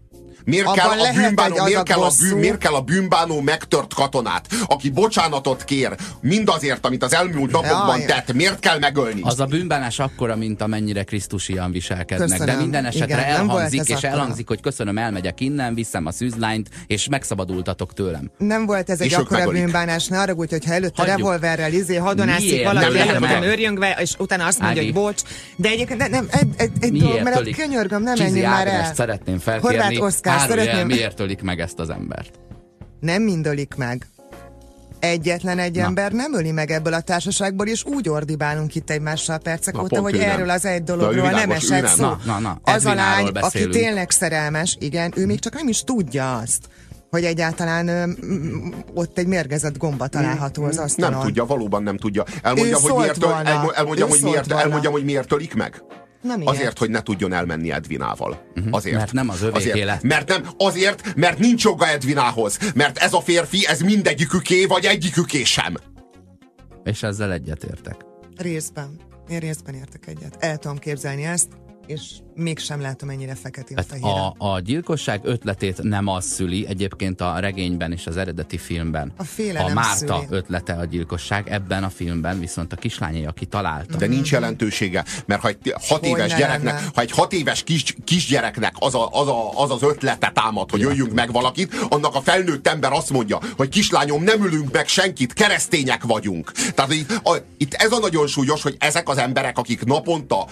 Speaker 3: Miért kell, a bűnbánó, miért, kell a bűn, miért kell a bűnbánó megtört katonát, aki bocsánatot kér mindazért, amit az elmúlt napokban
Speaker 4: Jaj.
Speaker 3: tett? Miért kell megölni?
Speaker 2: Az a bűnbánás akkora, mint amennyire Krisztusian viselkednek.
Speaker 4: Köszönöm.
Speaker 2: De minden esetre
Speaker 4: Igen,
Speaker 2: elhangzik, és
Speaker 4: akkora.
Speaker 2: elhangzik, hogy köszönöm, elmegyek innen, viszem a szűzlányt, és megszabadultatok tőlem.
Speaker 4: Nem volt ez egy
Speaker 3: És
Speaker 4: akkora bűnbánás, ne arra úgy, hogyha előtte
Speaker 2: Hagyjuk.
Speaker 4: revolverrel izé hadonászik valaki,
Speaker 3: meg.
Speaker 4: örjöngve, és utána azt mondja,
Speaker 2: Ági.
Speaker 4: hogy bocs. De egyébként nem, egy, egy, egy dolog, mert könyörgöm, nem menjünk már el.
Speaker 2: Szeretném felkérni,
Speaker 4: Horváth
Speaker 2: Árulj el,
Speaker 4: szeretném-
Speaker 2: miért ölik meg ezt az embert.
Speaker 4: Nem mind ölik meg. Egyetlen egy
Speaker 2: Na.
Speaker 4: ember nem öli meg ebből a társaságból, és úgy ordibálunk itt egymással percek
Speaker 3: Na,
Speaker 4: óta, hogy
Speaker 3: ő nem.
Speaker 4: erről az egy dologról nem esett
Speaker 3: nem.
Speaker 4: szó.
Speaker 2: Na, na, na,
Speaker 4: Az a lány, aki
Speaker 2: beszélünk.
Speaker 4: tényleg szerelmes, igen, ő még csak nem is tudja azt, hogy egyáltalán ö, ott egy mérgezett gomba található az asztalon.
Speaker 3: Nem tudja, valóban nem tudja. Elmondjam,
Speaker 4: Ő
Speaker 3: hogy miért,
Speaker 4: volna.
Speaker 3: elmo- elmondjam, hogy miért,
Speaker 4: volna.
Speaker 3: elmondjam, hogy miért ölik meg.
Speaker 4: Miért?
Speaker 3: Azért, hogy ne tudjon elmenni Edvinával. Azért.
Speaker 2: Mert nem az övéké
Speaker 3: azért.
Speaker 2: lett.
Speaker 3: Mert nem, azért, mert nincs joga Edvinához. Mert ez a férfi, ez mindegyiküké, vagy egyiküké sem.
Speaker 2: És ezzel egyetértek.
Speaker 4: Részben. Én részben értek egyet. El tudom képzelni ezt. És mégsem látom ennyire feketén
Speaker 2: Tehát a, a gyilkosság ötletét nem az szüli, egyébként a regényben és az eredeti filmben.
Speaker 4: A félelem
Speaker 2: A Márta
Speaker 4: szüli.
Speaker 2: ötlete a gyilkosság, ebben a filmben viszont a kislányai, aki találta.
Speaker 3: De nincs jelentősége, mert ha egy hat
Speaker 4: Hogy
Speaker 3: éves
Speaker 4: ne
Speaker 3: gyereknek,
Speaker 4: lenne?
Speaker 3: ha egy hat éves kis, kisgyereknek az, a, az, a, az az ötlete támad, hogy öljünk meg valakit, annak a felnőtt ember azt mondja, hogy kislányom, nem ülünk meg senkit, keresztények vagyunk. Tehát itt, a, itt ez a nagyon súlyos, hogy ezek az emberek, akik naponta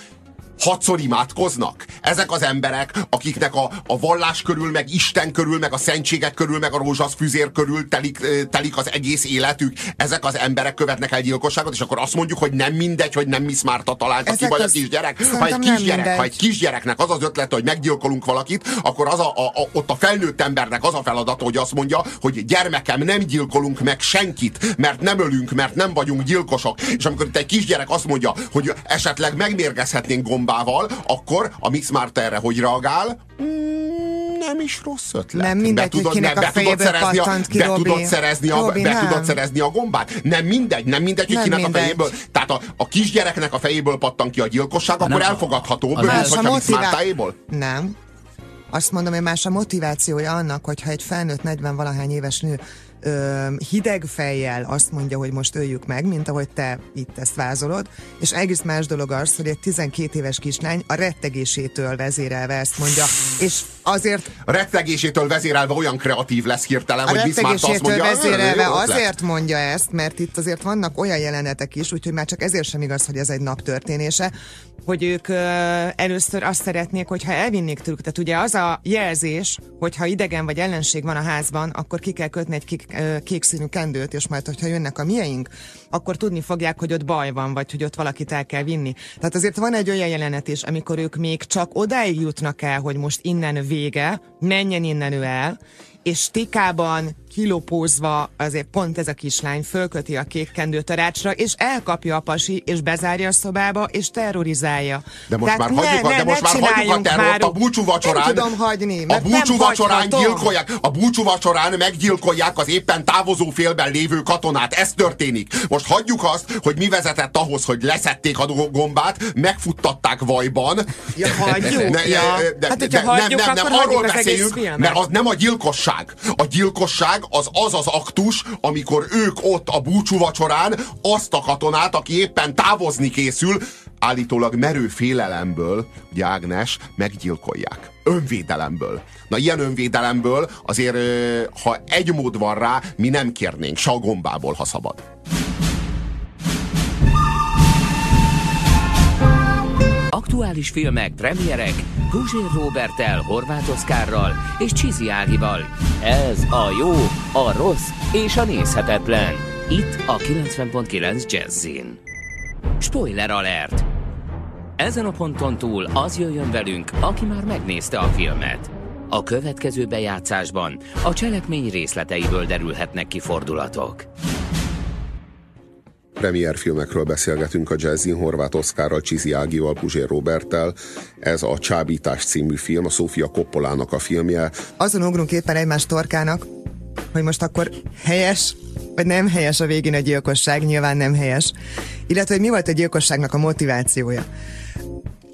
Speaker 3: hatszor imádkoznak. Ezek az emberek, akiknek a, a vallás körül, meg Isten körül, meg a szentségek körül, meg a rózsaszfüzér körül telik, telik az egész életük, ezek az emberek követnek el gyilkosságot, és akkor azt mondjuk, hogy nem mindegy, hogy nem Miss Márta találta ki, vagy a kisgyerek. Ha egy kisgyerek, ha egy kisgyereknek az az ötlete, hogy meggyilkolunk valakit, akkor az a, a, a, ott a felnőtt embernek az a feladata, hogy azt mondja, hogy gyermekem, nem gyilkolunk meg senkit, mert nem ölünk, mert nem vagyunk gyilkosok. És amikor itt egy kisgyerek azt mondja, hogy esetleg megmérgezhetnénk gombával, akkor a Miss Marta erre hogy reagál? Mm, nem is rossz ötlet.
Speaker 4: Nem mindegy,
Speaker 3: be tudod,
Speaker 4: hogy kinek
Speaker 3: ne, be
Speaker 4: a
Speaker 3: tudod
Speaker 4: fejéből
Speaker 3: szerezni a,
Speaker 4: ki,
Speaker 3: be
Speaker 4: Robi.
Speaker 3: tudod szerezni a,
Speaker 4: Robi,
Speaker 3: be
Speaker 4: nem.
Speaker 3: tudod szerezni a gombát. Nem mindegy, nem mindegy, hogy
Speaker 4: Nem
Speaker 3: kinek
Speaker 4: mindegy.
Speaker 3: a fejéből. Tehát a, a kisgyereknek a fejéből pattan ki a gyilkosság, akkor
Speaker 2: nem,
Speaker 3: elfogadható,
Speaker 2: az
Speaker 3: mint
Speaker 2: más
Speaker 3: hogyha
Speaker 4: motivá-. Nem. Azt mondom, hogy más a motivációja annak, hogyha egy felnőtt 40 valahány éves nő ö, hideg fejjel azt mondja, hogy most öljük meg, mint ahogy te itt ezt vázolod, és egész más dolog az, hogy egy 12 éves kislány a rettegésétől vezérelve ezt mondja, és azért
Speaker 3: A rettegésétől vezérelve olyan kreatív lesz hirtelen, hogy Miss Marta azt mondja,
Speaker 4: vezérelve azért mondja ezt, mert itt azért vannak olyan jelenetek is, úgyhogy már csak ezért sem igaz, hogy ez egy nap történése, hogy ők ö, először azt szeretnék, hogyha elvinnék tőlük. Tehát ugye az a jelzés, hogyha idegen vagy ellenség van a házban, akkor ki kell kötni egy kék, ö, kék színű kendőt, és majd, hogyha jönnek a mieink, akkor tudni fogják, hogy ott baj van, vagy hogy ott valakit el kell vinni. Tehát azért van egy olyan jelenet is, amikor ők még csak odáig jutnak el, hogy most innen vége, menjen innen ő el, és stikában kilopózva azért pont ez a kislány fölköti a kék kendőt a rácsra, és elkapja a pasi, és bezárja a szobába, és terrorizálja.
Speaker 3: De most
Speaker 4: Tehát
Speaker 3: már hagyjuk, a, de most már hagyjuk a terrort, a búcsú vacsorán.
Speaker 4: Nem tudom hagyni,
Speaker 3: a búcsú
Speaker 4: nem
Speaker 3: vacsorán gyilkolják, a búcsú vacsorán meggyilkolják az éppen távozó félben lévő katonát. Ez történik. Most hagyjuk azt, hogy mi vezetett ahhoz, hogy leszették a gombát, megfuttatták vajban.
Speaker 4: Ja, hagyjuk, ja. Hát, hogyha hagyjuk, akkor hagyjuk az egész filmet.
Speaker 3: mert az nem a gyilkosság. A gyilkosság az az az aktus, amikor ők ott a búcsú vacsorán azt a katonát, aki éppen távozni készül, állítólag merő félelemből, ugye Ágnes, meggyilkolják. Önvédelemből. Na ilyen önvédelemből azért, ha egy mód van rá, mi nem kérnénk, se a gombából, ha szabad.
Speaker 1: Aktuális filmek, premierek, Guzsér Robertel, Horváth Oszkárral és Csizi Ágival. Ez a jó, a rossz és a nézhetetlen. Itt a 90.9 Jazzin. Spoiler alert! Ezen a ponton túl az jöjjön velünk, aki már megnézte a filmet. A következő bejátszásban a cselekmény részleteiből derülhetnek ki fordulatok.
Speaker 3: Premier filmekről beszélgetünk a Jazzin Horváth Oszkárral, Csizi Ágival, Puzsér Roberttel. Ez a Csábítás című film, a Sofia Coppolának a filmje.
Speaker 4: Azon ugrunk éppen egymás torkának, hogy most akkor helyes, vagy nem helyes a végén a gyilkosság, nyilván nem helyes. Illetve, hogy mi volt a gyilkosságnak a motivációja.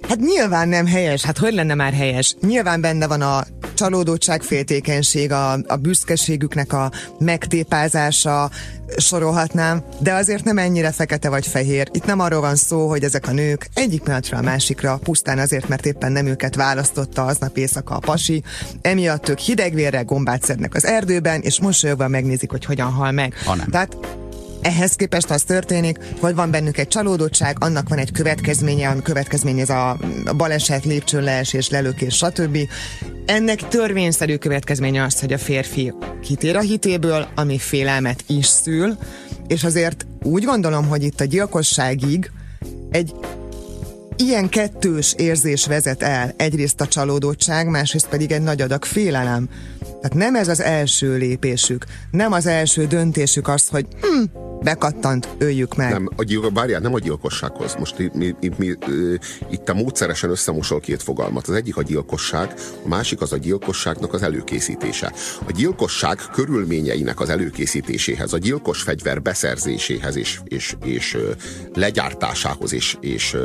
Speaker 4: Hát nyilván nem helyes, hát hogy lenne már helyes? Nyilván benne van a csalódottság, féltékenység, a, a büszkeségüknek a megtépázása, sorolhatnám, de azért nem ennyire fekete vagy fehér. Itt nem arról van szó, hogy ezek a nők egyik pillanatra a másikra, pusztán azért, mert éppen nem őket választotta aznap éjszaka a pasi, emiatt ők hidegvérrel gombát szednek az erdőben, és mosolyogva megnézik, hogy hogyan hal meg.
Speaker 2: Ha nem.
Speaker 4: Tehát ehhez képest az történik, hogy van bennük egy csalódottság, annak van egy következménye, ami következmény ez a baleset, lépcsőn leesés, lelökés, stb. Ennek törvényszerű következménye az, hogy a férfi kitér a hitéből, ami félelmet is szül, és azért úgy gondolom, hogy itt a gyilkosságig egy ilyen kettős érzés vezet el. Egyrészt a csalódottság, másrészt pedig egy nagy adag félelem. Tehát nem ez az első lépésük, nem az első döntésük az, hogy hm, bekattant, öljük meg.
Speaker 3: Nem, a gyilkos, várjál, nem a gyilkossághoz. Most itt, mi, itt, mi, itt te módszeresen összemosol két fogalmat. Az egyik a gyilkosság, a másik az a gyilkosságnak az előkészítése. A gyilkosság körülményeinek az előkészítéséhez, a gyilkos fegyver beszerzéséhez és, és, és legyártásához és, és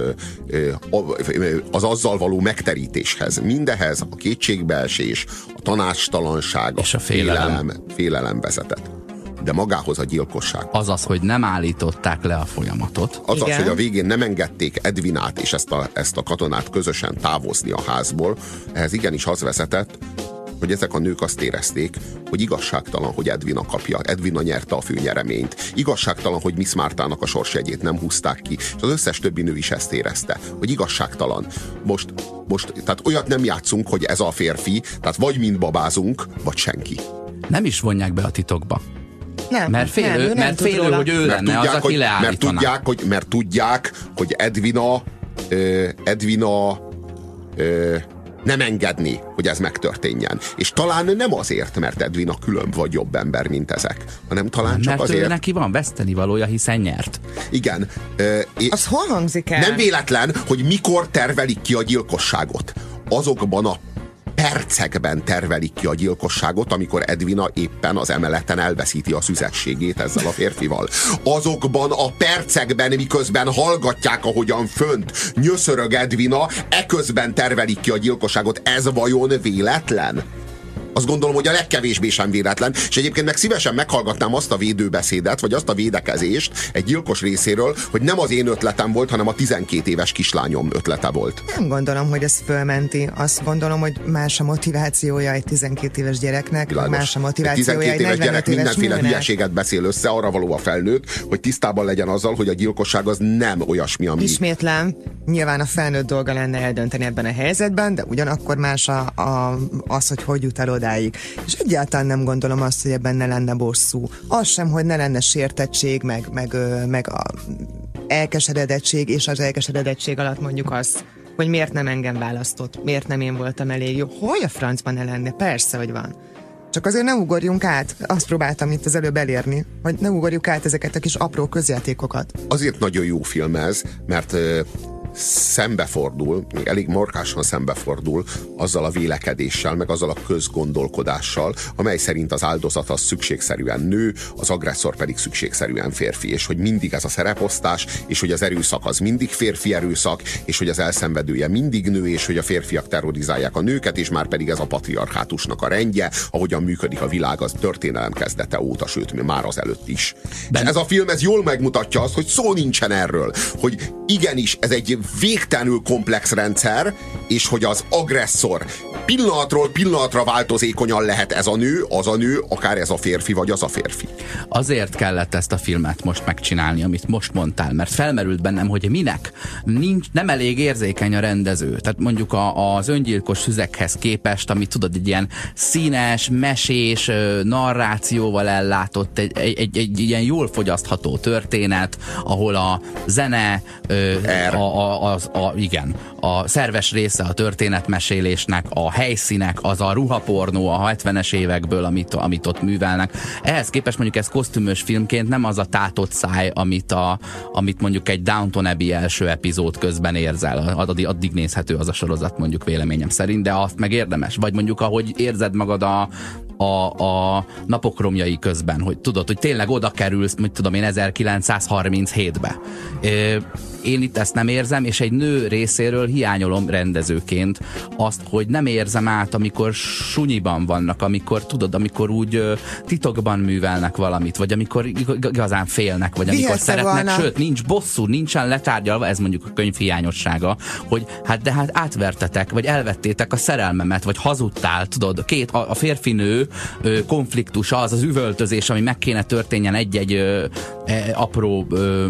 Speaker 3: az azzal való megterítéshez, mindehez a kétségbeesés, a tanácstalanság,
Speaker 2: és a félelem,
Speaker 3: félelem, félelem vezetett de magához a gyilkosság.
Speaker 2: Az az, hogy nem állították le a folyamatot.
Speaker 3: Az az, hogy a végén nem engedték Edvinát és ezt a, ezt a katonát közösen távozni a házból, ehhez igenis az vezetett, hogy ezek a nők azt érezték, hogy igazságtalan, hogy Edvina kapja. Edvina nyerte a főnyereményt. Igazságtalan, hogy Miss Mártának a sorsjegyét nem húzták ki. És az összes többi nő is ezt érezte, hogy igazságtalan. Most, most tehát olyat nem játszunk, hogy ez a férfi, tehát vagy mind babázunk, vagy senki.
Speaker 2: Nem is vonják be a titokba.
Speaker 4: Nem,
Speaker 2: mert félő,
Speaker 4: nem, ő nem
Speaker 2: mert félő hogy ő lenne tudják, az, aki
Speaker 3: hogy, mert tudják, hogy, mert tudják, hogy Edvina, uh, Edvina uh, nem engedni, hogy ez megtörténjen. És talán nem azért, mert Edvina különb vagy jobb ember, mint ezek, hanem talán csak
Speaker 2: mert
Speaker 3: azért.
Speaker 2: neki van veszteni valója, hiszen nyert.
Speaker 3: Igen.
Speaker 4: Uh, az hol hangzik el?
Speaker 3: Nem véletlen, hogy mikor tervelik ki a gyilkosságot. Azokban a percekben tervelik ki a gyilkosságot, amikor Edvina éppen az emeleten elveszíti a szüzességét ezzel a férfival. Azokban a percekben, miközben hallgatják, ahogyan fönt nyöszörög Edvina, eközben tervelik ki a gyilkosságot. Ez vajon véletlen? Azt gondolom, hogy a legkevésbé sem véletlen, és egyébként meg szívesen meghallgatnám azt a védőbeszédet, vagy azt a védekezést egy gyilkos részéről, hogy nem az én ötletem volt, hanem a 12 éves kislányom ötlete volt.
Speaker 4: Nem gondolom, hogy ez fölmenti. Azt gondolom, hogy más a motivációja egy 12 éves gyereknek, Világos. más a motivációja egy 12 éves gyerek éves
Speaker 3: mindenféle
Speaker 4: nőnek.
Speaker 3: hülyeséget beszél össze, arra való a felnőtt, hogy tisztában legyen azzal, hogy a gyilkosság az nem olyasmi, ami...
Speaker 4: Ismétlem, nyilván a felnőtt dolga lenne eldönteni ebben a helyzetben, de ugyanakkor más a, a, az, hogy hogy jut el oda odáig. És egyáltalán nem gondolom azt, hogy ebben ne lenne bosszú. Az sem, hogy ne lenne sértettség, meg, meg, meg a elkeseredettség, és az elkeseredettség alatt mondjuk az, hogy miért nem engem választott, miért nem én voltam elég jó. Hogy a francban ne lenne? Persze, hogy van. Csak azért ne ugorjunk át, azt próbáltam itt az előbb elérni, hogy ne ugorjuk át ezeket a kis apró közjátékokat.
Speaker 3: Azért nagyon jó film ez, mert szembefordul, még elég markásan szembefordul azzal a vélekedéssel, meg azzal a közgondolkodással, amely szerint az áldozat az szükségszerűen nő, az agresszor pedig szükségszerűen férfi, és hogy mindig ez a szereposztás, és hogy az erőszak az mindig férfi erőszak, és hogy az elszenvedője mindig nő, és hogy a férfiak terrorizálják a nőket, és már pedig ez a patriarchátusnak a rendje, ahogyan működik a világ az történelem kezdete óta, sőt, már az előtt is. De ez a film ez jól megmutatja azt, hogy szó nincsen erről, hogy igenis ez egy végtelenül komplex rendszer, és hogy az agresszor pillanatról pillanatra változékonyan lehet ez a nő, az a nő, akár ez a férfi, vagy az a férfi.
Speaker 2: Azért kellett ezt a filmet most megcsinálni, amit most mondtál, mert felmerült bennem, hogy minek nincs, nem elég érzékeny a rendező. Tehát mondjuk a, az öngyilkos szüzekhez képest, ami tudod, egy ilyen színes, mesés, narrációval ellátott, egy, egy, egy, egy ilyen jól fogyasztható történet, ahol a zene,
Speaker 3: er.
Speaker 2: a, a, az, a, igen, a szerves része a történetmesélésnek, a helyszínek, az a ruhapornó a 70-es évekből, amit, amit ott művelnek. Ehhez képest mondjuk ez kosztümös filmként nem az a tátott száj, amit, a, amit mondjuk egy Downton Abbey első epizód közben érzel. Addig, addig nézhető az a sorozat mondjuk véleményem szerint, de azt meg érdemes. Vagy mondjuk ahogy érzed magad a, a, a napok romjai közben, hogy tudod, hogy tényleg oda kerülsz, mit tudom én, 1937-be. Én itt ezt nem érzem, és egy nő részéről hiányolom rendezőként azt, hogy nem érzem át, amikor sunyiban vannak, amikor tudod, amikor úgy titokban művelnek valamit, vagy amikor igazán félnek, vagy amikor Vihetsz szeretnek, volna. sőt, nincs bosszú, nincsen letárgyalva, ez mondjuk a könyv hiányossága, hogy hát de hát átvertetek, vagy elvettétek a szerelmemet, vagy hazudtál, tudod, két, a, a férfinő konfliktusa, az az üvöltözés, ami meg kéne történjen egy-egy e, apró ö,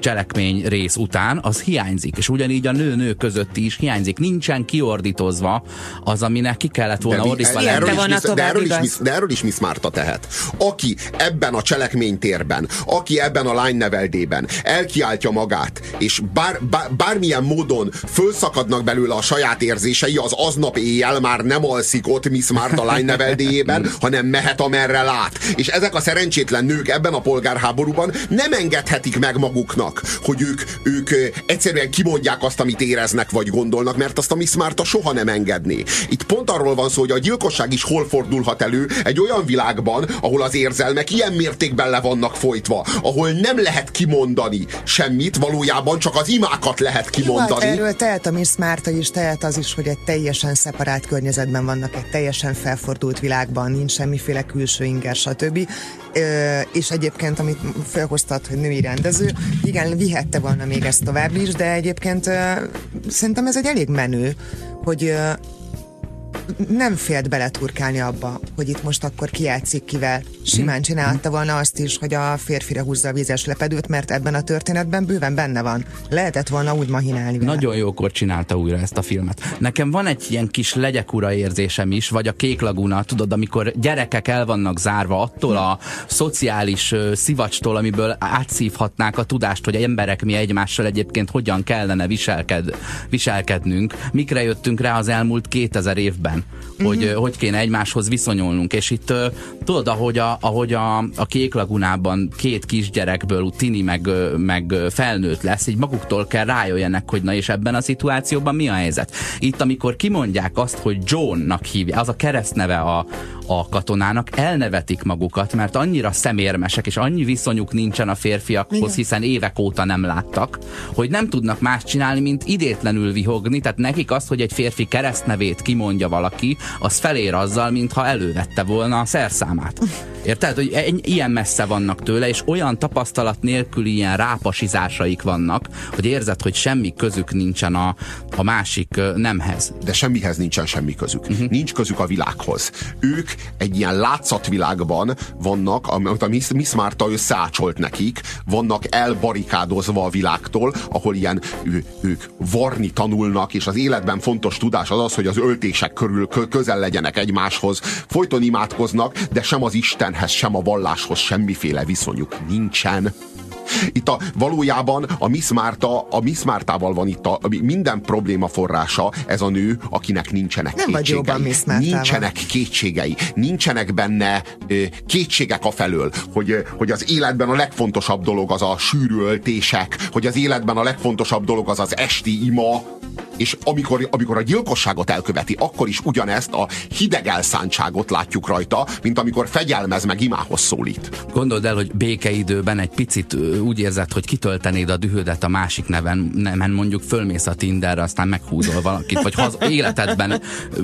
Speaker 2: cselekmény rész után, az hiányzik. És ugyanígy a nő-nő közötti is hiányzik. Nincsen kiordítozva az, aminek ki kellett volna de ordítva.
Speaker 3: De erről, is, de, erről is, de erről is Miss Márta tehet. Aki ebben a cselekménytérben, aki ebben a lány neveldében elkiáltja magát, és bár, bár, bármilyen módon fölszakadnak belőle a saját érzései, az aznap éjjel már nem alszik ott Miss Márta lány neveldéjében, ember, hanem mehet amerre lát. És ezek a szerencsétlen nők ebben a polgárháborúban nem engedhetik meg maguknak, hogy ők, ők egyszerűen kimondják azt, amit éreznek vagy gondolnak, mert azt a Miss Marta soha nem engedné. Itt pont arról van szó, hogy a gyilkosság is hol fordulhat elő egy olyan világban, ahol az érzelmek ilyen mértékben le vannak folytva, ahol nem lehet kimondani semmit, valójában csak az imákat lehet kimondani. Jó,
Speaker 4: hát erről tehet a Miss Marta is, tehet az is, hogy egy teljesen szeparált környezetben vannak, egy teljesen felfordult világban, nincs semmiféle külső inger, stb. És egyébként, amit felhoztad, hogy női rendező, igen, vihette volna még ezt tovább is, de egyébként szerintem ez egy elég menő, hogy nem félt beleturkálni abba, hogy itt most akkor kijátszik kivel. Simán csinálta volna azt is, hogy a férfire húzza a vízes lepedőt, mert ebben a történetben bőven benne van. Lehetett volna úgy mahinálni vele.
Speaker 2: Nagyon jókor csinálta újra ezt a filmet. Nekem van egy ilyen kis legyekura érzésem is, vagy a Kék Laguna, tudod, amikor gyerekek el vannak zárva attól a szociális uh, szivacstól, amiből átszívhatnák a tudást, hogy emberek mi egymással egyébként hogyan kellene viselked, viselkednünk. Mikre jöttünk rá az elmúlt 2000 évben? Hogy uh-huh. hogy kéne egymáshoz viszonyulnunk. És itt tudod, ahogy a, ahogy a, a Kék Lagunában két kisgyerekből Tini meg, meg felnőtt lesz, így maguktól kell rájöjjenek, hogy na és ebben a szituációban mi a helyzet. Itt, amikor kimondják azt, hogy Johnnak hívja, az a keresztneve a, a katonának, elnevetik magukat, mert annyira szemérmesek, és annyi viszonyuk nincsen a férfiakhoz, Igen. hiszen évek óta nem láttak, hogy nem tudnak más csinálni, mint idétlenül vihogni, tehát nekik az, hogy egy férfi keresztnevét kimondja valaki, az felér azzal, mintha elővette volna a szerszámát. Érted? Hogy ilyen messze vannak tőle, és olyan tapasztalat nélkül ilyen rápasizásaik vannak, hogy érzed, hogy semmi közük nincsen a, a másik nemhez.
Speaker 3: De semmihez nincsen semmi közük. Uh-huh. Nincs közük a világhoz. Ők egy ilyen látszatvilágban vannak, amit a Miss, Miss Marta összeácsolt nekik, vannak elbarikádozva a világtól, ahol ilyen ő, ők varni tanulnak, és az életben fontos tudás az az, hogy az öltések körül közel legyenek egymáshoz, folyton imádkoznak, de sem az Istenhez, sem a valláshoz semmiféle viszonyuk nincsen. Itt a, valójában a Miss Márta, a Miss Mártával van itt a, minden probléma forrása, ez a nő, akinek nincsenek
Speaker 4: Nem
Speaker 3: kétségei.
Speaker 4: Miss
Speaker 3: nincsenek kétségei, nincsenek benne ö, kétségek a felől, hogy, hogy az életben a legfontosabb dolog az a sűrű öltések, hogy az életben a legfontosabb dolog az az esti ima, és amikor, amikor a gyilkosságot elköveti, akkor is ugyanezt a hideg elszántságot látjuk rajta, mint amikor fegyelmez meg imához szólít.
Speaker 2: Gondold el, hogy békeidőben egy picit úgy érzed, hogy kitöltenéd a dühödet a másik neven, nemen mondjuk fölmész a Tinderre, aztán meghúzol valakit, vagy haz, életedben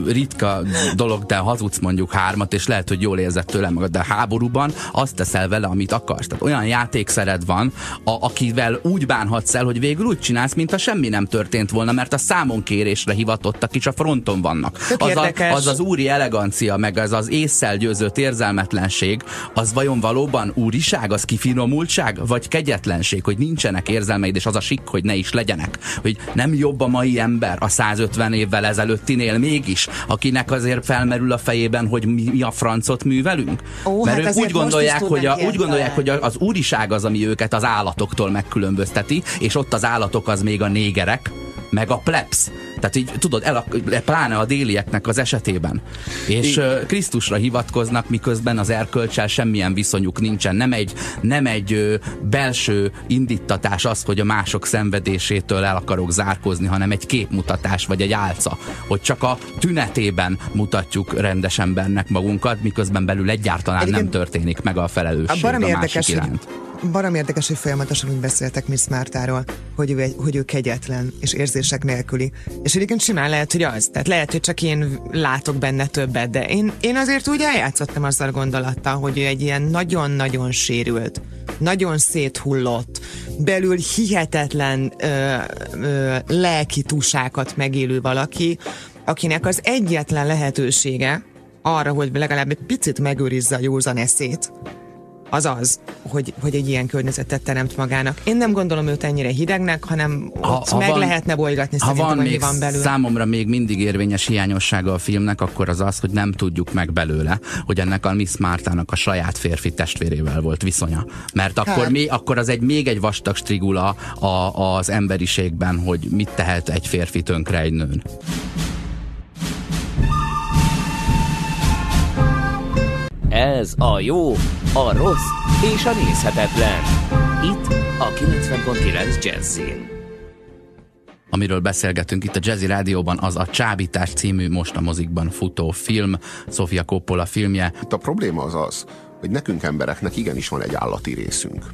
Speaker 2: ritka dolog, de hazudsz mondjuk hármat, és lehet, hogy jól érzed tőle magad, de háborúban azt teszel vele, amit akarsz. Tehát olyan játékszered van, a, akivel úgy bánhatsz el, hogy végül úgy csinálsz, mintha semmi nem történt volna, mert a számon kérésre hivatottak is a fronton vannak. Az, a, az az úri elegancia, meg az az észszel győzött érzelmetlenség, az vajon valóban úriság, az kifinomultság, vagy kegyetlenség, hogy nincsenek érzelmeid, és az a sik, hogy ne is legyenek. Hogy nem jobb a mai ember a 150 évvel ezelőttinél mégis, akinek azért felmerül a fejében, hogy mi, mi a francot művelünk.
Speaker 4: Ó,
Speaker 2: Mert
Speaker 4: hát
Speaker 2: ők úgy gondolják, hogy a, úgy gondolják, hogy az úriság az, ami őket az állatoktól megkülönbözteti, és ott az állatok az még a négerek, meg a plebs. Tehát így tudod, el a, pláne a délieknek az esetében. És uh, Krisztusra hivatkoznak, miközben az erkölcsel semmilyen viszonyuk nincsen. Nem egy, nem egy uh, belső indítatás az, hogy a mások szenvedésétől el akarok zárkozni, hanem egy képmutatás vagy egy álca. Hogy csak a tünetében mutatjuk rendes embernek magunkat, miközben belül egyáltalán Egyébként nem történik meg a felelősség a másik érdekes, iránt. Hogy
Speaker 4: barom érdekes, hogy folyamatosan úgy beszéltek Miss Mártáról, hogy ő, hogy ő kegyetlen és érzések nélküli. És egyébként simán lehet, hogy az. Tehát lehet, hogy csak én látok benne többet, de én, én azért úgy eljátszottam azzal a gondolattal, hogy ő egy ilyen nagyon-nagyon sérült, nagyon széthullott, belül hihetetlen ö, ö, lelki túsákat megélő valaki, akinek az egyetlen lehetősége arra, hogy legalább egy picit megőrizze a józan eszét, az az, hogy, hogy egy ilyen környezetet teremt magának. Én nem gondolom őt ennyire hidegnek, hanem ha, ott ha meg van, lehetne bolygatni
Speaker 2: ha van, még van belőle. Számomra még mindig érvényes hiányossága a filmnek, akkor az az, hogy nem tudjuk meg belőle, hogy ennek a Miss Mártának a saját férfi testvérével volt viszonya. Mert akkor, hát. mi, akkor az egy még egy vastag strigula a, az emberiségben, hogy mit tehet egy férfi tönkre egy nőn.
Speaker 1: Ez a jó, a rossz és a nézhetetlen. Itt a 90.9 Jazzin.
Speaker 2: Amiről beszélgetünk itt a Jazzy Rádióban, az a Csábítás című most a mozikban futó film, Sofia Coppola filmje.
Speaker 3: Itt a probléma az az, hogy nekünk embereknek igenis van egy állati részünk.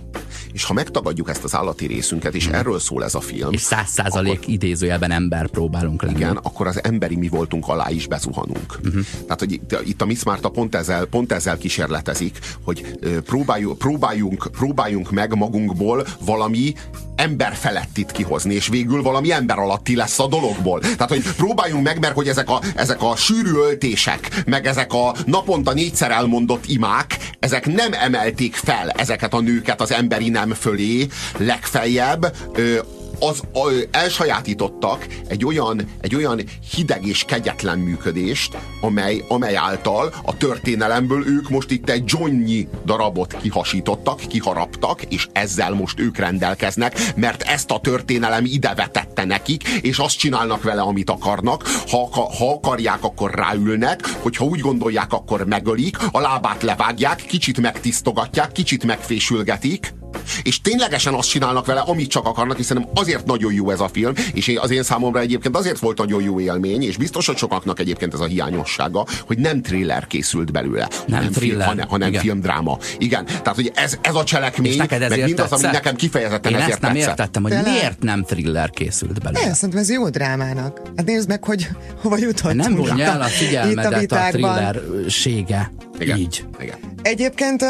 Speaker 3: És ha megtagadjuk ezt az állati részünket, és erről szól ez a film...
Speaker 2: És száz százalék idézőjelben ember próbálunk lenni.
Speaker 3: Igen, akkor az emberi mi voltunk alá is bezuhanunk. Uh-huh. Tehát, hogy itt, itt a Miss Marta pont ezzel, pont ezzel kísérletezik, hogy próbáljuk, próbáljunk, próbáljunk meg magunkból valami ember felettit kihozni, és végül valami ember alatti lesz a dologból. Tehát, hogy próbáljunk meg, mert hogy ezek a, ezek a sűrű öltések, meg ezek a naponta négyszer elmondott imák, ezek nem emelték fel ezeket a nőket az emberi nem fölé, legfeljebb ö, az a, elsajátítottak egy olyan, egy olyan hideg és kegyetlen működést, amely, amely által a történelemből ők most itt egy Johnny darabot kihasítottak, kiharaptak, és ezzel most ők rendelkeznek, mert ezt a történelem ide vetette nekik, és azt csinálnak vele, amit akarnak. Ha, ha akarják, akkor ráülnek, hogyha úgy gondolják, akkor megölik, a lábát levágják, kicsit megtisztogatják, kicsit megfésülgetik, és ténylegesen azt csinálnak vele, amit csak akarnak, hiszen azért nagyon jó ez a film, és az én számomra egyébként azért volt nagyon jó élmény, és biztos, hogy sokaknak egyébként ez a hiányossága, hogy nem thriller készült belőle,
Speaker 2: nem hanem,
Speaker 3: film, hanem, hanem Igen. filmdráma. Igen, tehát hogy ez, ez a cselekmény, meg mindaz, ami nekem kifejezetten
Speaker 2: én
Speaker 3: ezért
Speaker 2: ezt nem
Speaker 3: tetszett.
Speaker 2: értettem, hogy De miért nem thriller készült belőle.
Speaker 4: Én szerintem ez jó drámának. Hát nézd meg, hogy hova jutottunk.
Speaker 2: Nem vonja el a figyelmedet a, a thrillersége. Igen. Így.
Speaker 3: Igen.
Speaker 4: Egyébként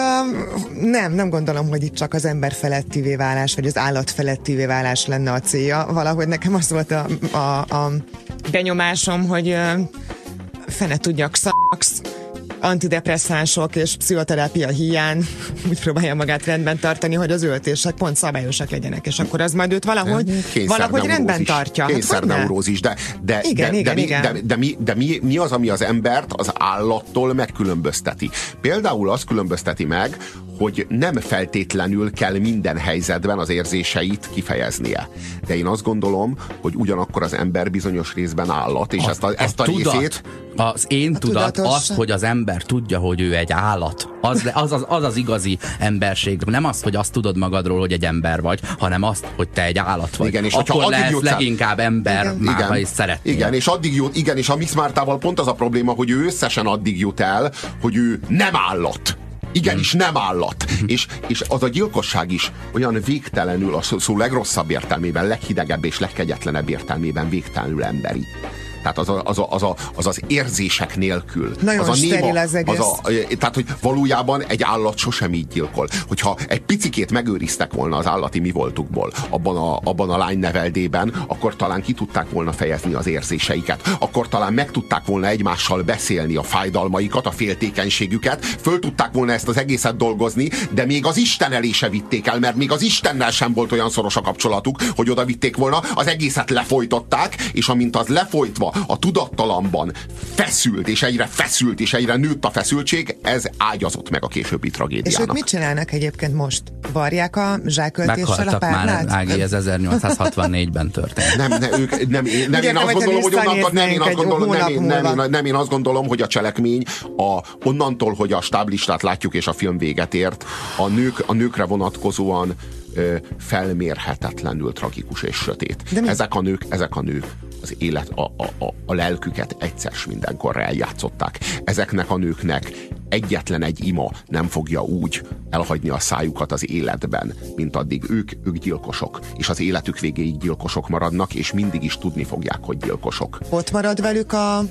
Speaker 4: nem, nem gondolom, hogy itt csak az ember felettivé válás, vagy az állat felettivé válás lenne a célja. Valahogy nekem az volt a, a, a benyomásom, hogy fene tudjak szaksz, antidepresszánsok és pszichoterápia hiány úgy próbálja magát rendben tartani, hogy az öltések pont szabályosak legyenek, és akkor az majd őt valahogy, valahogy rendben tartja.
Speaker 3: Kényszerneurózis, de, de,
Speaker 4: igen,
Speaker 3: de,
Speaker 4: igen,
Speaker 3: de,
Speaker 4: igen.
Speaker 3: de, mi, de mi, mi az, ami az embert az állattól megkülönbözteti? Például az különbözteti meg, hogy nem feltétlenül kell minden helyzetben az érzéseit kifejeznie. De én azt gondolom, hogy ugyanakkor az ember bizonyos részben állat, és a, ezt a, ezt a, a tudat, részét...
Speaker 2: Az én a tudat tudatos... az, hogy az ember tudja, hogy ő egy állat. Az az, az, az, az igazi emberség. Nem az, hogy azt tudod magadról, hogy egy ember vagy, hanem azt, hogy te egy állat vagy. Igen, és Akkor lesz jutsz leginkább ember, igen. már igen, ha is szeretnél.
Speaker 3: Igen, és addig jut, igen, és a Miss Mártával pont az a probléma, hogy ő összesen addig jut el, hogy ő nem állat Igenis, nem állat. és, és az a gyilkosság is olyan végtelenül, a szó, szó legrosszabb értelmében, leghidegebb és legkegyetlenebb értelmében végtelenül emberi. Tehát az, a, az, a, az, a, az az érzések nélkül.
Speaker 4: Nagyon
Speaker 3: az a
Speaker 4: néma, az egész. Az
Speaker 3: a, tehát, hogy valójában egy állat sosem így gyilkol. Hogyha egy picikét megőriztek volna az állati mi voltukból abban a, abban a lány neveldében, akkor talán ki tudták volna fejezni az érzéseiket. Akkor talán meg tudták volna egymással beszélni a fájdalmaikat, a féltékenységüket, föl tudták volna ezt az egészet dolgozni, de még az Isten elé se vitték el, mert még az Istennel sem volt olyan szoros a kapcsolatuk, hogy oda vitték volna, az egészet lefolytották, és amint az lefolytva a tudattalamban feszült, és egyre feszült, és egyre nőtt a feszültség, ez ágyazott meg a későbbi tragédiának.
Speaker 4: És ők mit csinálnak egyébként most? Varják a zsáköltéssel a párnát?
Speaker 2: már, Ági, ez 1864-ben történt.
Speaker 3: Nem, ne, ők, nem, én, nem, én azt gondolom, hogy onnantól, nem, én azt gondolom, nem, én, nem, én, nem, én azt gondolom, hogy a cselekmény a, onnantól, hogy a stáblistát látjuk, és a film véget ért, a, nők, a nőkre vonatkozóan felmérhetetlenül tragikus és sötét. De ezek a nők, ezek a nők az élet, a, a, a, a lelküket egyszer mindenkorra eljátszották. Ezeknek a nőknek egyetlen egy ima nem fogja úgy elhagyni a szájukat az életben, mint addig ők, ők gyilkosok. És az életük végéig gyilkosok maradnak, és mindig is tudni fogják, hogy gyilkosok.
Speaker 4: Ott marad velük a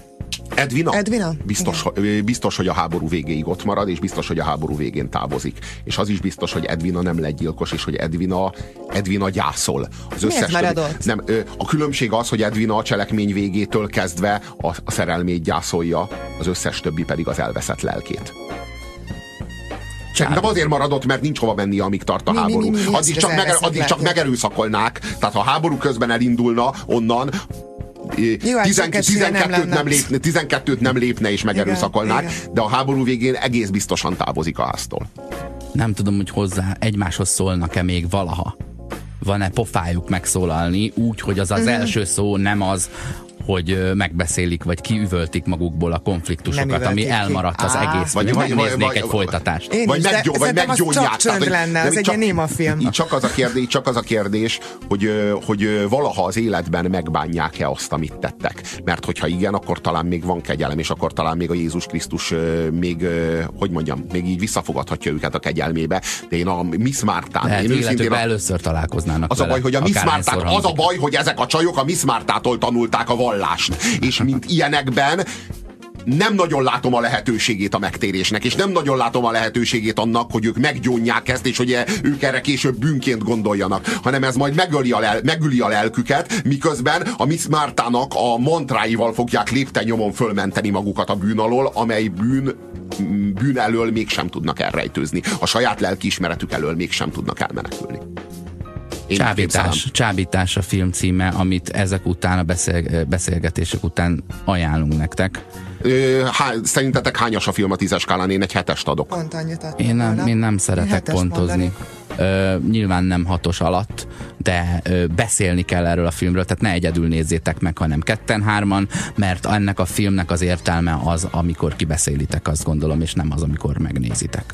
Speaker 3: Edvina?
Speaker 4: Edvina?
Speaker 3: Biztos, biztos, hogy a háború végéig ott marad, és biztos, hogy a háború végén távozik. És az is biztos, hogy Edvina nem legyilkos, és hogy Edvina, Edvina gyászol.
Speaker 4: Az összes Miért többi,
Speaker 3: nem, a különbség az, hogy Edvina a cselekmény végétől kezdve a, a szerelmét gyászolja, az összes többi pedig az elveszett lelkét. Szerintem azért maradott, mert nincs hova menni, amíg tart a mi, háború. Mi, mi, mi, addig csak, meger, addig csak megerőszakolnák. Tehát ha a háború közben elindulna onnan,
Speaker 4: jó,
Speaker 3: 12, nem, nem lépne, 12 nem lépne és megerőszakolnák, igen, igen. de a háború végén egész biztosan távozik a háztól.
Speaker 2: Nem tudom, hogy hozzá egymáshoz szólnak-e még valaha. Van-e pofájuk megszólalni úgy, hogy az az mm. első szó nem az, hogy megbeszélik, vagy kiüvöltik magukból a konfliktusokat, ami elmaradt az Á, egész. Vagy, vagy, megnéznék vagy, egy folytatást.
Speaker 4: Én vagy, meggyó, vagy meggyógyják. Az csak lenne, az egy néma film.
Speaker 3: Csak az a kérdés, csak az a kérdés hogy, hogy valaha az életben megbánják-e azt, amit tettek. Mert hogyha igen, akkor talán még van kegyelem, és akkor talán még a Jézus Krisztus még, hogy mondjam, még így visszafogadhatja őket a kegyelmébe. De én a Miss Mártán...
Speaker 2: Lehet, én őszintén a, először találkoznának
Speaker 3: Az vele, a baj, hogy a Miss Mártát, az a baj, hogy ezek a csajok a Miss Mártától tanulták a vallást. És mint ilyenekben nem nagyon látom a lehetőségét a megtérésnek, és nem nagyon látom a lehetőségét annak, hogy ők meggyónják ezt, és hogy ők erre később bűnként gondoljanak, hanem ez majd megöli a, lel, megüli a lelküket, miközben a Miss Mártának a mantráival fogják lépten nyomon fölmenteni magukat a bűn alól, amely bűn bűn elől mégsem tudnak elrejtőzni. A saját lelkiismeretük elől mégsem tudnak elmenekülni.
Speaker 2: Én csábítás, csábítás a film címe, amit ezek után, a beszél, beszélgetések után ajánlunk nektek.
Speaker 3: Há, szerintetek hányas a film a tízes skálán? Én egy hetest adok.
Speaker 4: Pont annyit
Speaker 2: én nem, én nem szeretek pontozni. Ö, nyilván nem hatos alatt, de ö, beszélni kell erről a filmről, tehát ne egyedül nézzétek meg, hanem ketten-hárman, mert ennek a filmnek az értelme az, amikor kibeszélitek, azt gondolom, és nem az, amikor megnézitek.